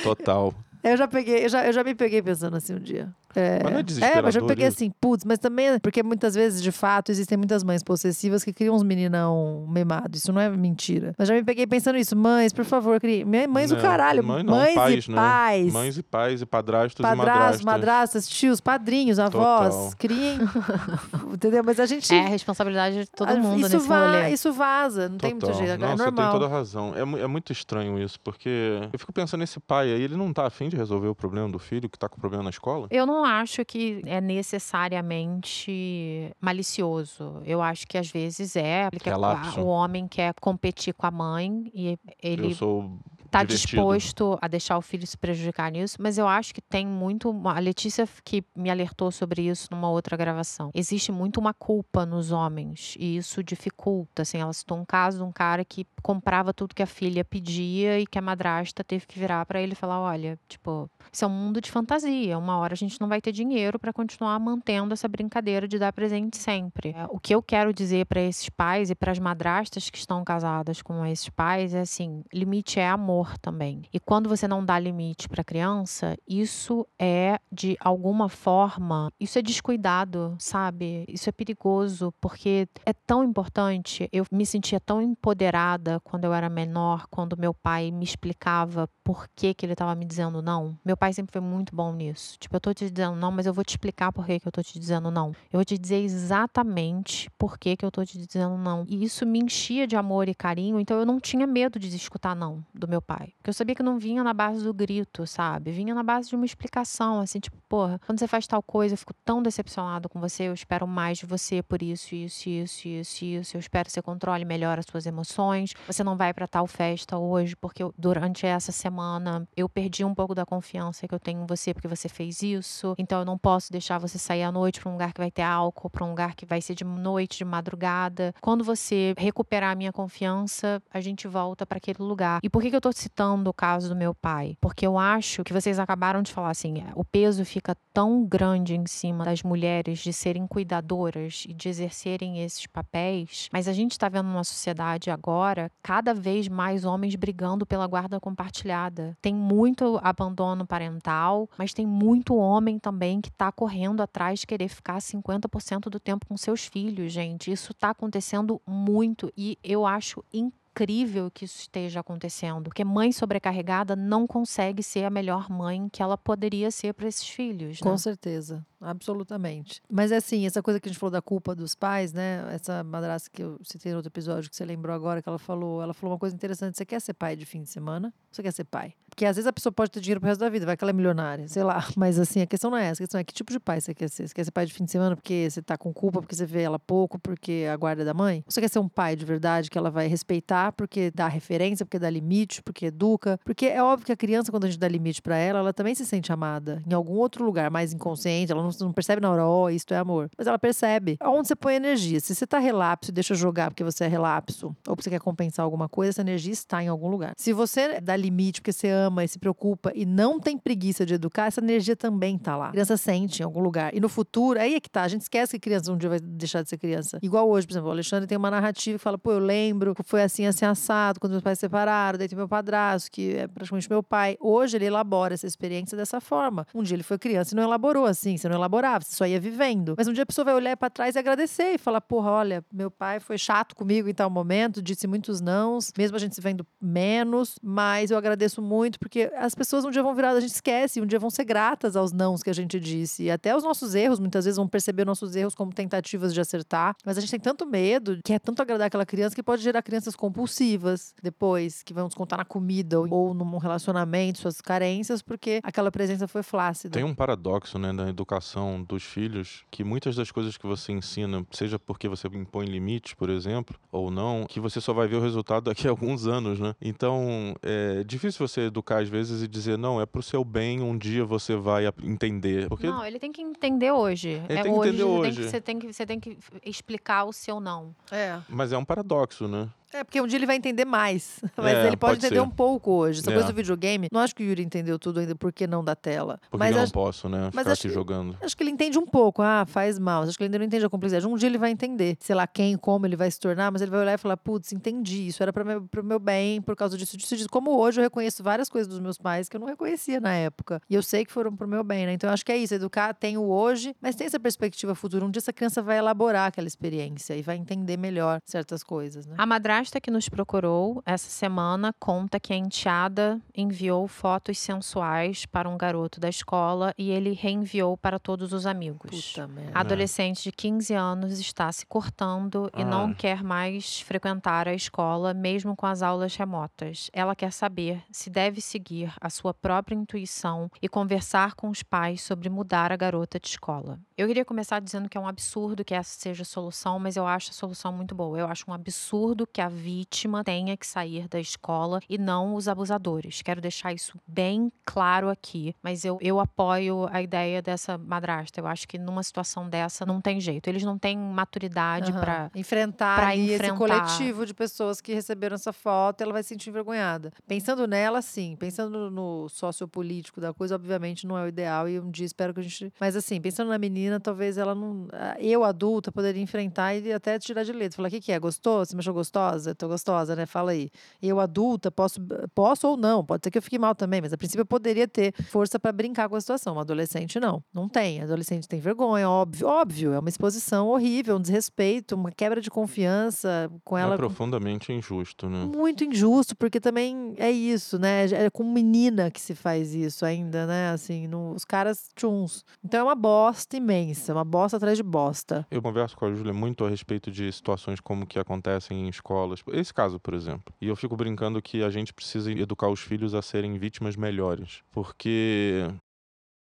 Total. eu já peguei, eu já, eu já me peguei pensando assim um dia. É, Mas não é é, mas eu peguei assim, putz, mas também porque muitas vezes, de fato, existem muitas mães possessivas que criam uns meninão memados. Isso não é mentira. Mas já me peguei pensando isso. Mães, por favor, criem. Mãe- Mães do Não, caralho. mãe não, mães pais, e né? pais. Mães e pais, e padrastos e Padrastos, madrastas. madrastas, tios, padrinhos, avós, Total. criem. entendeu? Mas a gente. É a responsabilidade de todo a- mundo isso nesse va- rolê. Isso vaza, não tem muito Total. jeito. Não, é você tem normal. toda a razão. É, é muito estranho isso, porque eu fico pensando nesse pai aí, ele não tá afim de resolver o problema do filho que tá com problema na escola? Eu não acho que é necessariamente malicioso. Eu acho que às vezes é. porque É o homem quer competir com a mãe e ele Eu sou tá divertido. disposto a deixar o filho se prejudicar nisso, mas eu acho que tem muito. A Letícia que me alertou sobre isso numa outra gravação. Existe muito uma culpa nos homens e isso dificulta. Assim, ela citou um caso de um cara que comprava tudo que a filha pedia e que a madrasta teve que virar para ele e falar: olha, tipo, isso é um mundo de fantasia. Uma hora a gente não vai ter dinheiro para continuar mantendo essa brincadeira de dar presente sempre. É, O que eu quero dizer para esses pais e para as madrastas que estão casadas com esses pais é assim: limite é amor também. E quando você não dá limite para a criança, isso é de alguma forma, isso é descuidado, sabe? Isso é perigoso porque é tão importante. Eu me sentia tão empoderada quando eu era menor, quando meu pai me explicava por que que ele estava me dizendo não. Meu pai sempre foi muito bom nisso. Tipo, eu tô te dizendo não, mas eu vou te explicar por que que eu tô te dizendo não. Eu vou te dizer exatamente por que que eu tô te dizendo não. E isso me enchia de amor e carinho, então eu não tinha medo de escutar não do meu pai. Porque eu sabia que não vinha na base do grito, sabe? Vinha na base de uma explicação, assim, tipo, porra, quando você faz tal coisa, eu fico tão decepcionado com você, eu espero mais de você por isso, isso, isso, isso, isso. Eu espero que você controle melhor as suas emoções. Você não vai para tal festa hoje, porque eu, durante essa semana eu perdi um pouco da confiança que eu tenho em você porque você fez isso. Então eu não posso deixar você sair à noite para um lugar que vai ter álcool, para um lugar que vai ser de noite, de madrugada. Quando você recuperar a minha confiança, a gente volta para aquele lugar. E por que, que eu tô citando o caso do meu pai? Porque eu acho que vocês acabaram de falar assim, o peso fica tão grande em cima das mulheres de serem cuidadoras e de exercerem esses papéis, mas a gente está vendo uma sociedade agora cada vez mais homens brigando pela guarda compartilhada. Tem muito abandono parental, mas tem muito homem também que está correndo atrás de querer ficar 50% do tempo com seus filhos, gente. Isso está acontecendo muito e eu acho incrível incrível que isso esteja acontecendo, porque mãe sobrecarregada não consegue ser a melhor mãe que ela poderia ser para esses filhos. Com né? certeza, absolutamente. Mas é assim, essa coisa que a gente falou da culpa dos pais, né? Essa madrasta que eu citei no outro episódio que você lembrou agora que ela falou, ela falou uma coisa interessante. Você quer ser pai de fim de semana? Você quer ser pai? Porque às vezes a pessoa pode ter dinheiro pro resto da vida, vai que ela é milionária, sei lá. Mas assim, a questão não é essa. A questão é que tipo de pai você quer ser? Você quer ser pai de fim de semana porque você tá com culpa, porque você vê ela pouco, porque a guarda é da mãe? Você quer ser um pai de verdade que ela vai respeitar porque dá referência, porque dá limite, porque educa? Porque é óbvio que a criança, quando a gente dá limite para ela, ela também se sente amada em algum outro lugar mais inconsciente. Ela não, não percebe na hora, ó, oh, isto é amor. Mas ela percebe aonde você põe energia. Se você tá relapso e deixa jogar porque você é relapso, ou porque você quer compensar alguma coisa, essa energia está em algum lugar. Se você dá limite porque você ama e se preocupa e não tem preguiça de educar, essa energia também tá lá. A criança sente em algum lugar. E no futuro, aí é que tá. A gente esquece que criança um dia vai deixar de ser criança. Igual hoje, por exemplo, o Alexandre tem uma narrativa que fala, pô, eu lembro que foi assim, assim, assado, quando meus pais se separaram, daí tem meu padrasto, que é praticamente meu pai. Hoje ele elabora essa experiência dessa forma. Um dia ele foi criança e não elaborou assim, você não elaborava, você só ia vivendo. Mas um dia a pessoa vai olhar para trás e agradecer e falar, porra, olha, meu pai foi chato comigo em tal momento, disse muitos nãos, mesmo a gente se vendo menos, mas eu agradeço muito porque as pessoas um dia vão virar, a gente esquece, um dia vão ser gratas aos nãos que a gente disse. E até os nossos erros, muitas vezes vão perceber nossos erros como tentativas de acertar. Mas a gente tem tanto medo, que é tanto agradar aquela criança, que pode gerar crianças compulsivas depois, que vão descontar na comida ou, ou num relacionamento, suas carências, porque aquela presença foi flácida. Tem um paradoxo, né, na educação dos filhos, que muitas das coisas que você ensina, seja porque você impõe limites, por exemplo, ou não, que você só vai ver o resultado daqui a alguns anos, né? Então, é difícil você educar às vezes e dizer, não, é pro seu bem, um dia você vai entender. Porque... Não, ele tem que entender hoje. Ele é tem que hoje, entender hoje. Você tem que, você tem que explicar o seu não. É. Mas é um paradoxo, né? É, porque um dia ele vai entender mais. Mas É, ele pode, pode entender ser. um pouco hoje. Essa É. coisa do videogame, não acho que o Yuri entendeu tudo ainda, por que não da tela. Porque mas não acho, posso, né? mas Ficar que- jogando. acho que ele entende um pouco. Ah, faz mal. Acho que ele ainda não entende a complexidade. Um dia ele vai entender, sei lá, quem, como ele vai se tornar, mas ele vai olhar e falar: putz, entendi. Isso era para meu, pro meu bem, por causa disso, disso, disso. Como hoje eu reconheço várias coisas dos meus pais que eu não reconhecia na época. E eu sei que foram pro meu bem, né? Então eu acho que é isso. Educar tem o hoje, mas tem essa perspectiva futura. Um dia essa criança vai elaborar aquela experiência e vai entender melhor certas coisas, né? A madrasta que nos procurou essa semana conta que a enteada enviou fotos sensuais para um garoto da escola e ele reenviou para todos os amigos. Puta merda. A adolescente de 15 anos está se cortando e não Ah. quer mais frequentar a escola, mesmo com as aulas remotas. Ela quer saber se deve seguir a sua própria intuição e conversar com os pais sobre mudar a garota de escola. Eu queria começar dizendo que é um absurdo que essa seja a solução, mas eu acho a solução muito boa. Eu acho um absurdo que a vítima tenha que sair da escola e não os abusadores. Quero deixar isso bem claro aqui, mas eu, eu apoio a ideia dessa madrasta. Eu acho que numa situação dessa não tem jeito. Eles não têm maturidade Aham. para enfrentar pra enfrentar. esse coletivo de pessoas que receberam essa foto, ela vai se sentir envergonhada. Pensando nela, sim. Pensando no sociopolítico da coisa, obviamente não é o ideal e um dia espero que a gente. Mas assim, pensando na menina, talvez ela não. Eu, adulta, poderia enfrentar e até tirar de letra. Falar: o que, que é? Gostou? Você me achou gostosa? Eu tô gostosa, né? Fala aí. Eu, adulta, posso, posso ou não. Pode ser que eu fique mal também, mas a princípio eu poderia ter força para brincar com a situação. Uma adolescente, não. Não tem. Adolescente tem vergonha, óbvio. Óbvio, é uma exposição horrível, um desrespeito, uma quebra de confiança com ela. É profundamente injusto, né? Muito injusto, porque também é isso, né? É com menina que se faz isso ainda, né? Assim, no- os caras tchuns. Então é uma bosta imensa, uma bosta atrás de bosta. Eu converso com a Júlia muito a respeito de situações como que acontecem em escola escolas. Esse caso, por exemplo. E eu fico brincando que a gente precisa educar os filhos a serem vítimas melhores. Porque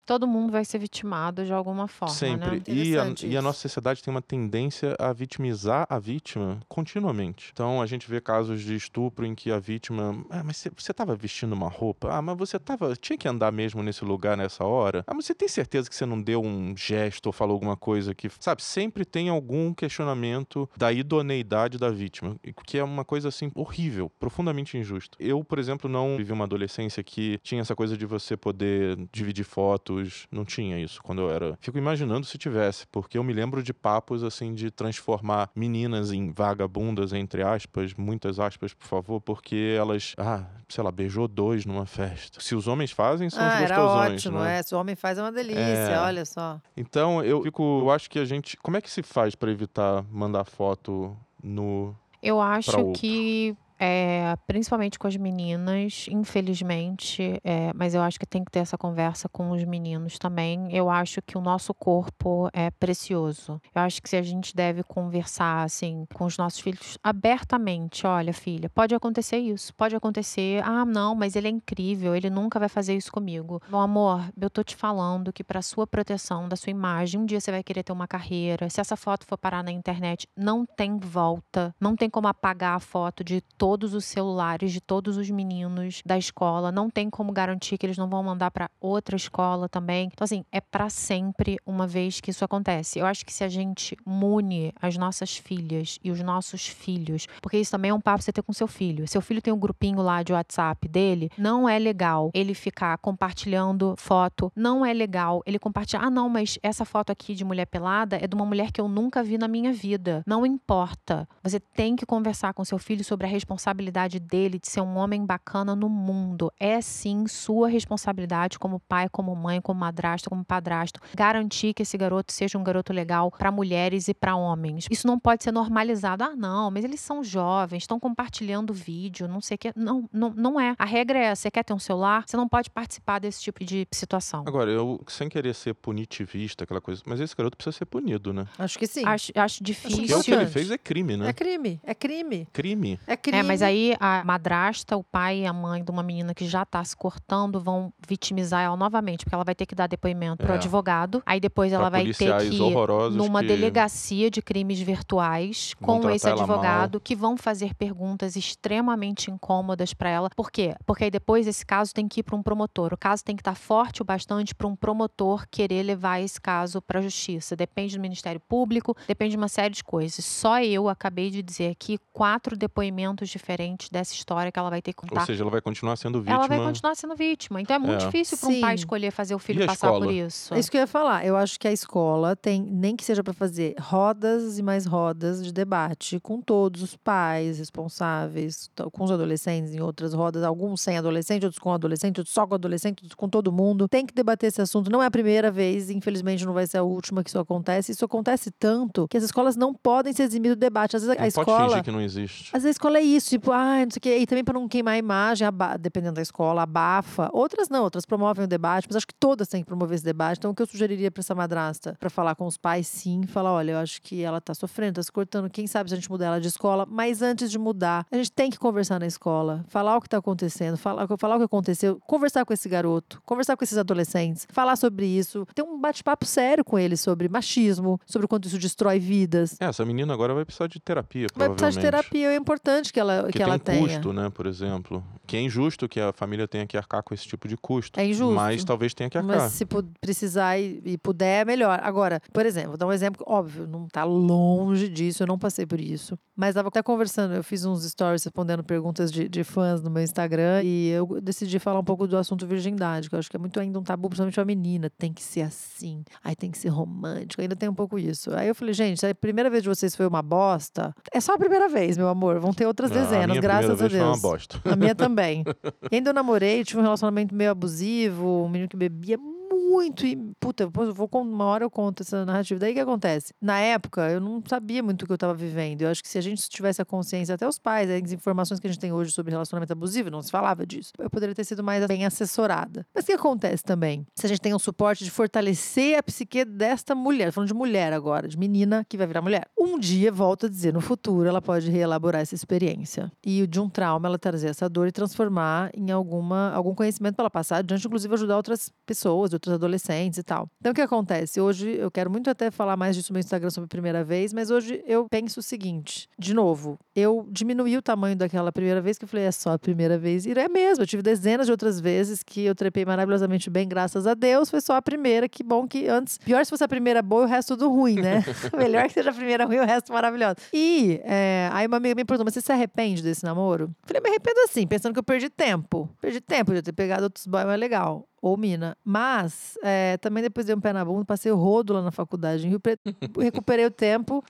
Todo mundo vai ser vitimado de alguma forma, Sempre. né? E a, e a nossa sociedade tem uma tendência a vitimizar a vítima continuamente. Então a gente vê casos de estupro em que a vítima. Ah, mas você- estava vestindo uma roupa? Ah, mas você tava. Tinha que andar mesmo nesse lugar nessa hora? Ah, mas você tem certeza que você não deu um gesto ou falou alguma coisa que. Sabe, sempre tem algum questionamento da idoneidade da vítima. Que é uma coisa assim horrível, profundamente injusta. Eu, por exemplo, não vivi uma adolescência que tinha essa coisa de você poder dividir Não tinha isso quando eu era. Fico imaginando se tivesse, porque eu me lembro de papos assim de transformar meninas em vagabundas, entre aspas, muitas aspas, por favor, porque elas, ah, sei lá, beijou dois numa festa. Se os homens fazem, são Ah, os era gostosões, ótimo, né? é. Se o homem faz é uma delícia, É. olha só. Então, eu fico, eu acho que a gente, como é que se faz para evitar mandar foto no Eu acho outro. que, é, principalmente com as meninas, infelizmente, é, mas eu acho que tem que ter essa conversa com os meninos também. Eu acho que o nosso corpo é precioso. Eu acho que se a gente deve conversar assim com os nossos filhos abertamente, olha, filha, pode acontecer isso, pode acontecer. Ah, não, mas ele é incrível, ele nunca vai fazer isso comigo. Meu amor, eu tô te falando que para sua proteção da sua imagem, um dia você vai querer ter uma carreira. Se essa foto for parar na internet, não tem volta, não tem como apagar a foto de todos os celulares de todos os meninos da escola, não tem como garantir que eles não vão mandar para outra escola também. Então assim, é para sempre uma vez que isso acontece. Eu acho que se a gente mune as nossas filhas e os nossos filhos, porque isso também é um papo você ter com seu filho. Seu filho tem um grupinho lá de WhatsApp dele, não é legal ele ficar compartilhando foto, não é legal ele compartilhar, ah não, mas essa foto aqui de mulher pelada é de uma mulher que eu nunca vi na minha vida. Não importa. Você tem que conversar com seu filho sobre a responsabilidade dele de ser um homem bacana no mundo. É sim sua responsabilidade como pai, como mãe, como madrasta, como padrasto, garantir que esse garoto seja um garoto legal para mulheres e para homens. Isso não pode ser normalizado. Ah, não, mas eles são jovens, estão compartilhando vídeo, não sei o que. Não, não, não é. A regra é: você quer ter um celular, você não pode participar desse tipo de situação. Agora, eu, sem querer ser punitivista, aquela coisa, mas esse garoto precisa ser punido, né? Acho que sim. Acho, acho difícil. Porque o que ele fez é crime, né? É crime, é crime, Crime. é crime. É, mas aí a madrasta, o pai e a mãe de uma menina que já tá se cortando vão vitimizar ela novamente, porque ela vai ter que dar depoimento pro É. advogado. Aí depois ela Pra vai ter que ir numa que delegacia de crimes virtuais Vão com esse ela advogado que vão fazer perguntas extremamente incômodas para ela. Por quê? Porque aí depois esse caso tem que ir para um promotor. O caso tem que estar forte o bastante para um promotor querer levar esse caso para a justiça. Depende do Ministério Público, depende de uma série de coisas. Só eu acabei de dizer aqui quatro depoimentos diferentes dessa história que ela vai ter que Ou contar. seja, ela vai continuar sendo vítima. Ela vai continuar sendo vítima. Então é muito É. difícil para um pai escolher fazer o filho a passar por isso. É isso que eu ia falar. Eu acho que a escola tem, nem que seja para fazer rodas e mais rodas de debate com todos os pais responsáveis, to- com os adolescentes em outras rodas, alguns sem adolescente, outros com adolescente, outros só com adolescente, outros com todo mundo. Tem que debater esse assunto. Não é a primeira vez, infelizmente não vai ser a última que isso acontece. Isso acontece tanto que as escolas não podem se eximir do debate. Às vezes a Não pode escola fingir que não existe. às vezes a escola é isso, tipo, ah, não sei o quê. E também para não queimar a imagem, dependendo da escola, abafa. Outras não, outras promovem o debate, mas acho que todas têm que promover esse debate. Então, o que eu sugeriria para essa madrasta? Para falar com os pais, sim, falar: olha, eu acho que ela tá sofrendo, tá se cortando. Quem sabe se a gente mudar ela de escola. Mas antes de mudar, a gente tem que conversar na escola, falar o que tá acontecendo, falar, falar o que aconteceu, conversar com esse garoto, conversar com esses adolescentes, falar sobre isso, ter um bate-papo sério com eles sobre machismo, sobre o quanto isso destrói vidas. É, essa menina agora vai precisar de terapia, Vai precisar de terapia, é importante que ela, Que que tem ela um tenha. custo, né, por exemplo. Que é injusto que a família tenha que arcar com esse tipo de custo. É injusto. Mas talvez tenha que arcar. Mas se precisar e, e puder, é melhor. Agora, por exemplo, vou dar um exemplo, óbvio, não tá longe disso, eu não passei por isso. Mas tava até conversando, eu fiz uns stories respondendo perguntas de, de fãs no meu Instagram e eu decidi falar um pouco do assunto virgindade, que eu acho que é muito ainda um tabu, principalmente pra menina. Tem que ser assim, aí tem que ser romântico, ainda tem um pouco isso. Aí eu falei, gente, se a primeira vez de vocês foi uma bosta, é só a primeira vez, meu amor. Vão ter outras Não, a dezenas, minha graças a vez foi uma Deus. bosta. A minha também. E ainda eu namorei, tive um relacionamento meio abusivo, um menino que bebia muito. E, puta, vou uma hora eu conto essa narrativa. Daí o que acontece? Na época, eu não sabia muito o que eu estava vivendo. Eu acho que se a gente tivesse a consciência, até os pais, as informações que a gente tem hoje sobre relacionamento abusivo, não se falava disso. Eu poderia ter sido mais bem assessorada. Mas o que acontece também? Se a gente tem um suporte de fortalecer a psique desta mulher, falando de mulher agora, de menina que vai virar mulher. Um dia, volto a dizer, no futuro, ela pode reelaborar essa experiência. E de um trauma, ela trazer essa dor e transformar em alguma, algum conhecimento para ela passar adiante, inclusive ajudar outras pessoas, outros adolescentes e tal. Então, o que acontece? Hoje, eu quero muito até falar mais disso no meu Instagram sobre a primeira vez, mas hoje eu penso o seguinte: de novo, eu diminuí o tamanho daquela primeira vez que eu falei, é só a primeira vez. E é mesmo, eu tive dezenas de outras vezes que eu trepei maravilhosamente bem, graças a Deus. Foi só a primeira, que bom que antes. Pior se fosse a primeira boa e o resto tudo ruim, né? Melhor que seja a primeira ruim e o resto maravilhoso. E é, aí uma amiga me perguntou, mas você se arrepende desse namoro? Eu falei, me arrependo assim, pensando que eu perdi tempo. Perdi tempo de ter pegado outros boys mais legal ou mina. Mas é, também depois dei um pé na bunda, passei o rodo lá na faculdade em Rio Preto, recuperei o tempo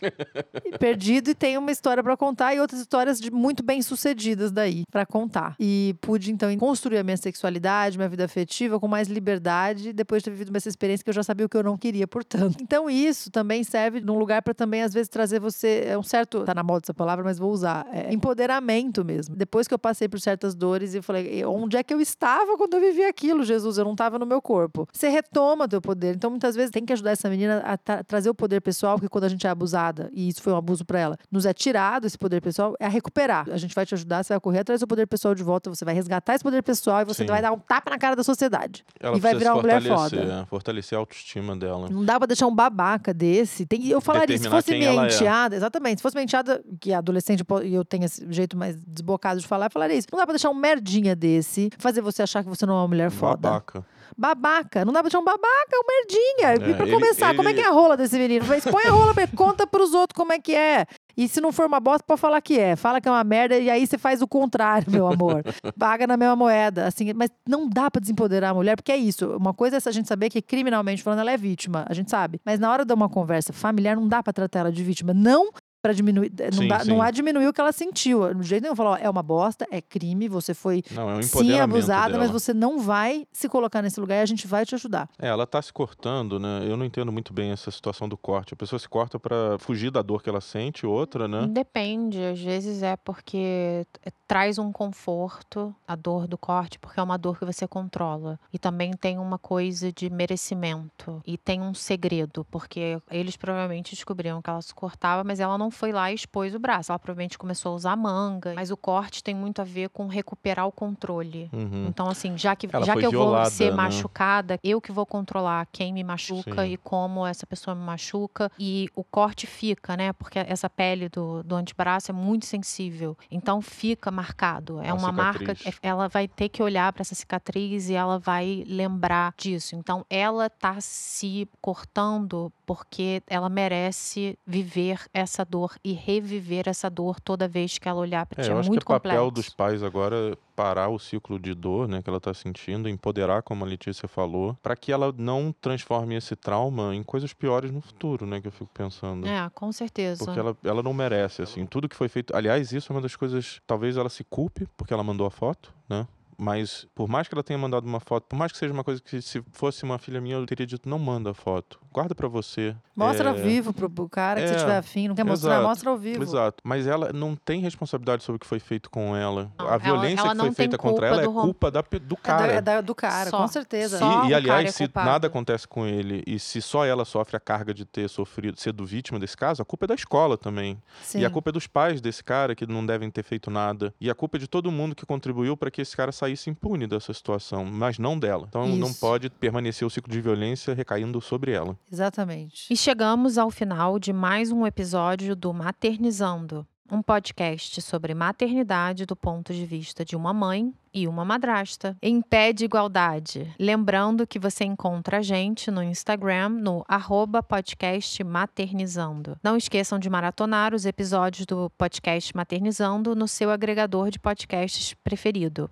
perdido e tenho uma história para contar e outras histórias de muito bem sucedidas daí para contar. E pude então construir a minha sexualidade, minha vida afetiva com mais liberdade depois de ter vivido essa experiência que eu já sabia o que eu não queria, portanto. Então isso também serve num lugar para também às vezes trazer você é um certo, tá na moda essa palavra, mas vou usar, é empoderamento mesmo. Depois que eu passei por certas dores, eu falei, onde é que eu estava quando eu vivi aquilo, Jesus? Eu não estava no meu corpo. Você retoma teu poder. Então, muitas vezes, tem que ajudar essa menina a tra trazer o poder pessoal, porque quando a gente é abusada, e isso foi um abuso para ela, nos é tirado esse poder pessoal, é a recuperar. A gente vai te ajudar, você vai correr atrás do poder pessoal de volta, você vai resgatar esse poder pessoal e você Sim. vai dar um tapa na cara da sociedade. Ela e vai virar uma mulher foda. É, fortalecer a autoestima dela. Não dá pra deixar um babaca desse. Tem, eu falaria, Determinar se fosse minha enteada, é. exatamente, se fosse minha enteada, que é adolescente e eu tenho esse jeito mais desbocado de falar, eu falaria isso. Não dá pra deixar um merdinha desse, fazer você achar que você não é uma mulher foda. Babaca. Babaca. Não dá pra chamar um babaca, é um merdinha. É, e pra ele, começar, ele... como é que é a rola desse menino? Põe a rola, conta pros outros como é que é. E se não for uma bosta, pode falar que é. Fala que é uma merda e aí você faz o contrário, meu amor. Paga na mesma moeda. Assim, mas não dá para desempoderar a mulher, porque é isso. Uma coisa é a gente saber que criminalmente falando ela é vítima, a gente sabe. Mas na hora de uma conversa familiar, não dá para tratar ela de vítima. Não para diminuir. Eh, não, sim, dá, sim. não há diminuir o que ela sentiu. No jeito nenhum, falou: é uma bosta, é crime, você foi não, é um sim abusada, dela. mas você não vai se colocar nesse lugar e a gente vai te ajudar. É, ela tá se cortando, né? Eu não entendo muito bem essa situação do corte. A pessoa se corta para fugir da dor que ela sente, outra, né? Depende. Às vezes é porque traz um conforto a dor do corte, porque é uma dor que você controla. E também tem uma coisa de merecimento. E tem um segredo, porque eles provavelmente descobriram que ela se cortava, mas ela não foi lá e expôs o braço. Ela provavelmente começou a usar manga. Mas o corte tem muito a ver com recuperar o controle. Uhum. Então, assim, já que, já que eu violada, vou ser né? machucada, eu que vou controlar quem me machuca Sim. e como essa pessoa me machuca. E o corte fica, né? Porque essa pele do, do antebraço é muito sensível. Então fica marcado. É uma, uma marca. É, ela vai ter que olhar para essa cicatriz e ela vai lembrar disso. Então ela tá se cortando porque ela merece viver essa dor e reviver essa dor toda vez que ela olhar para é, ti. É, eu acho muito que é complexo. papel dos pais agora é parar o ciclo de dor, né, que ela está sentindo, empoderar, como a Letícia falou, para que ela não transforme esse trauma em coisas piores no futuro, né, que eu fico pensando. É, com certeza. Porque ela, ela não merece, assim, tudo que foi feito. Aliás, isso é uma das coisas. Talvez ela se culpe porque ela mandou a foto, né? Mas por mais que ela tenha mandado uma foto, por mais que seja uma coisa que se fosse uma filha minha, eu teria dito, não manda a foto. Guarda para você. Mostra é... ao vivo pro, cara que é... se tiver afim, não quer mostrar, Exato. mostra ao vivo. Exato. Mas ela não tem responsabilidade sobre o que foi feito com ela. Não, a violência ela, ela que foi feita contra ela é culpa da, do cara. É, da, do cara, só. com certeza. E, e aliás, é se nada acontece com ele e se só ela sofre a carga de ter sofrido, sido vítima desse caso, a culpa é da escola também. Sim. E a culpa é dos pais desse cara que não devem ter feito nada. E a culpa é de todo mundo que contribuiu para que esse cara saísse impune dessa situação, mas não dela. Então Isso. não pode permanecer o ciclo de violência recaindo sobre ela. Exatamente. E chegamos ao final de mais um episódio do Maternizando, um podcast sobre maternidade do ponto de vista de uma mãe e uma madrasta. Em pé de igualdade. Lembrando que você encontra a gente no Instagram, no arroba podcast maternizando. Não esqueçam de maratonar os episódios do podcast Maternizando no seu agregador de podcasts preferido.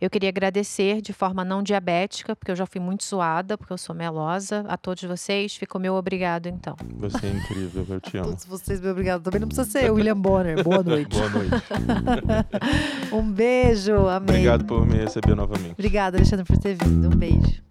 Eu queria agradecer de forma não diabética, porque eu já fui muito zoada, porque eu sou melosa. A todos vocês, fica o meu obrigado, então. Você é incrível, eu te amo. Todos vocês, meu obrigado. Também não precisa ser William Bonner. Boa noite. Boa noite. um beijo, amém. Obrigado por me receber novamente. Obrigada, Alexandre, por ter vindo. Um beijo.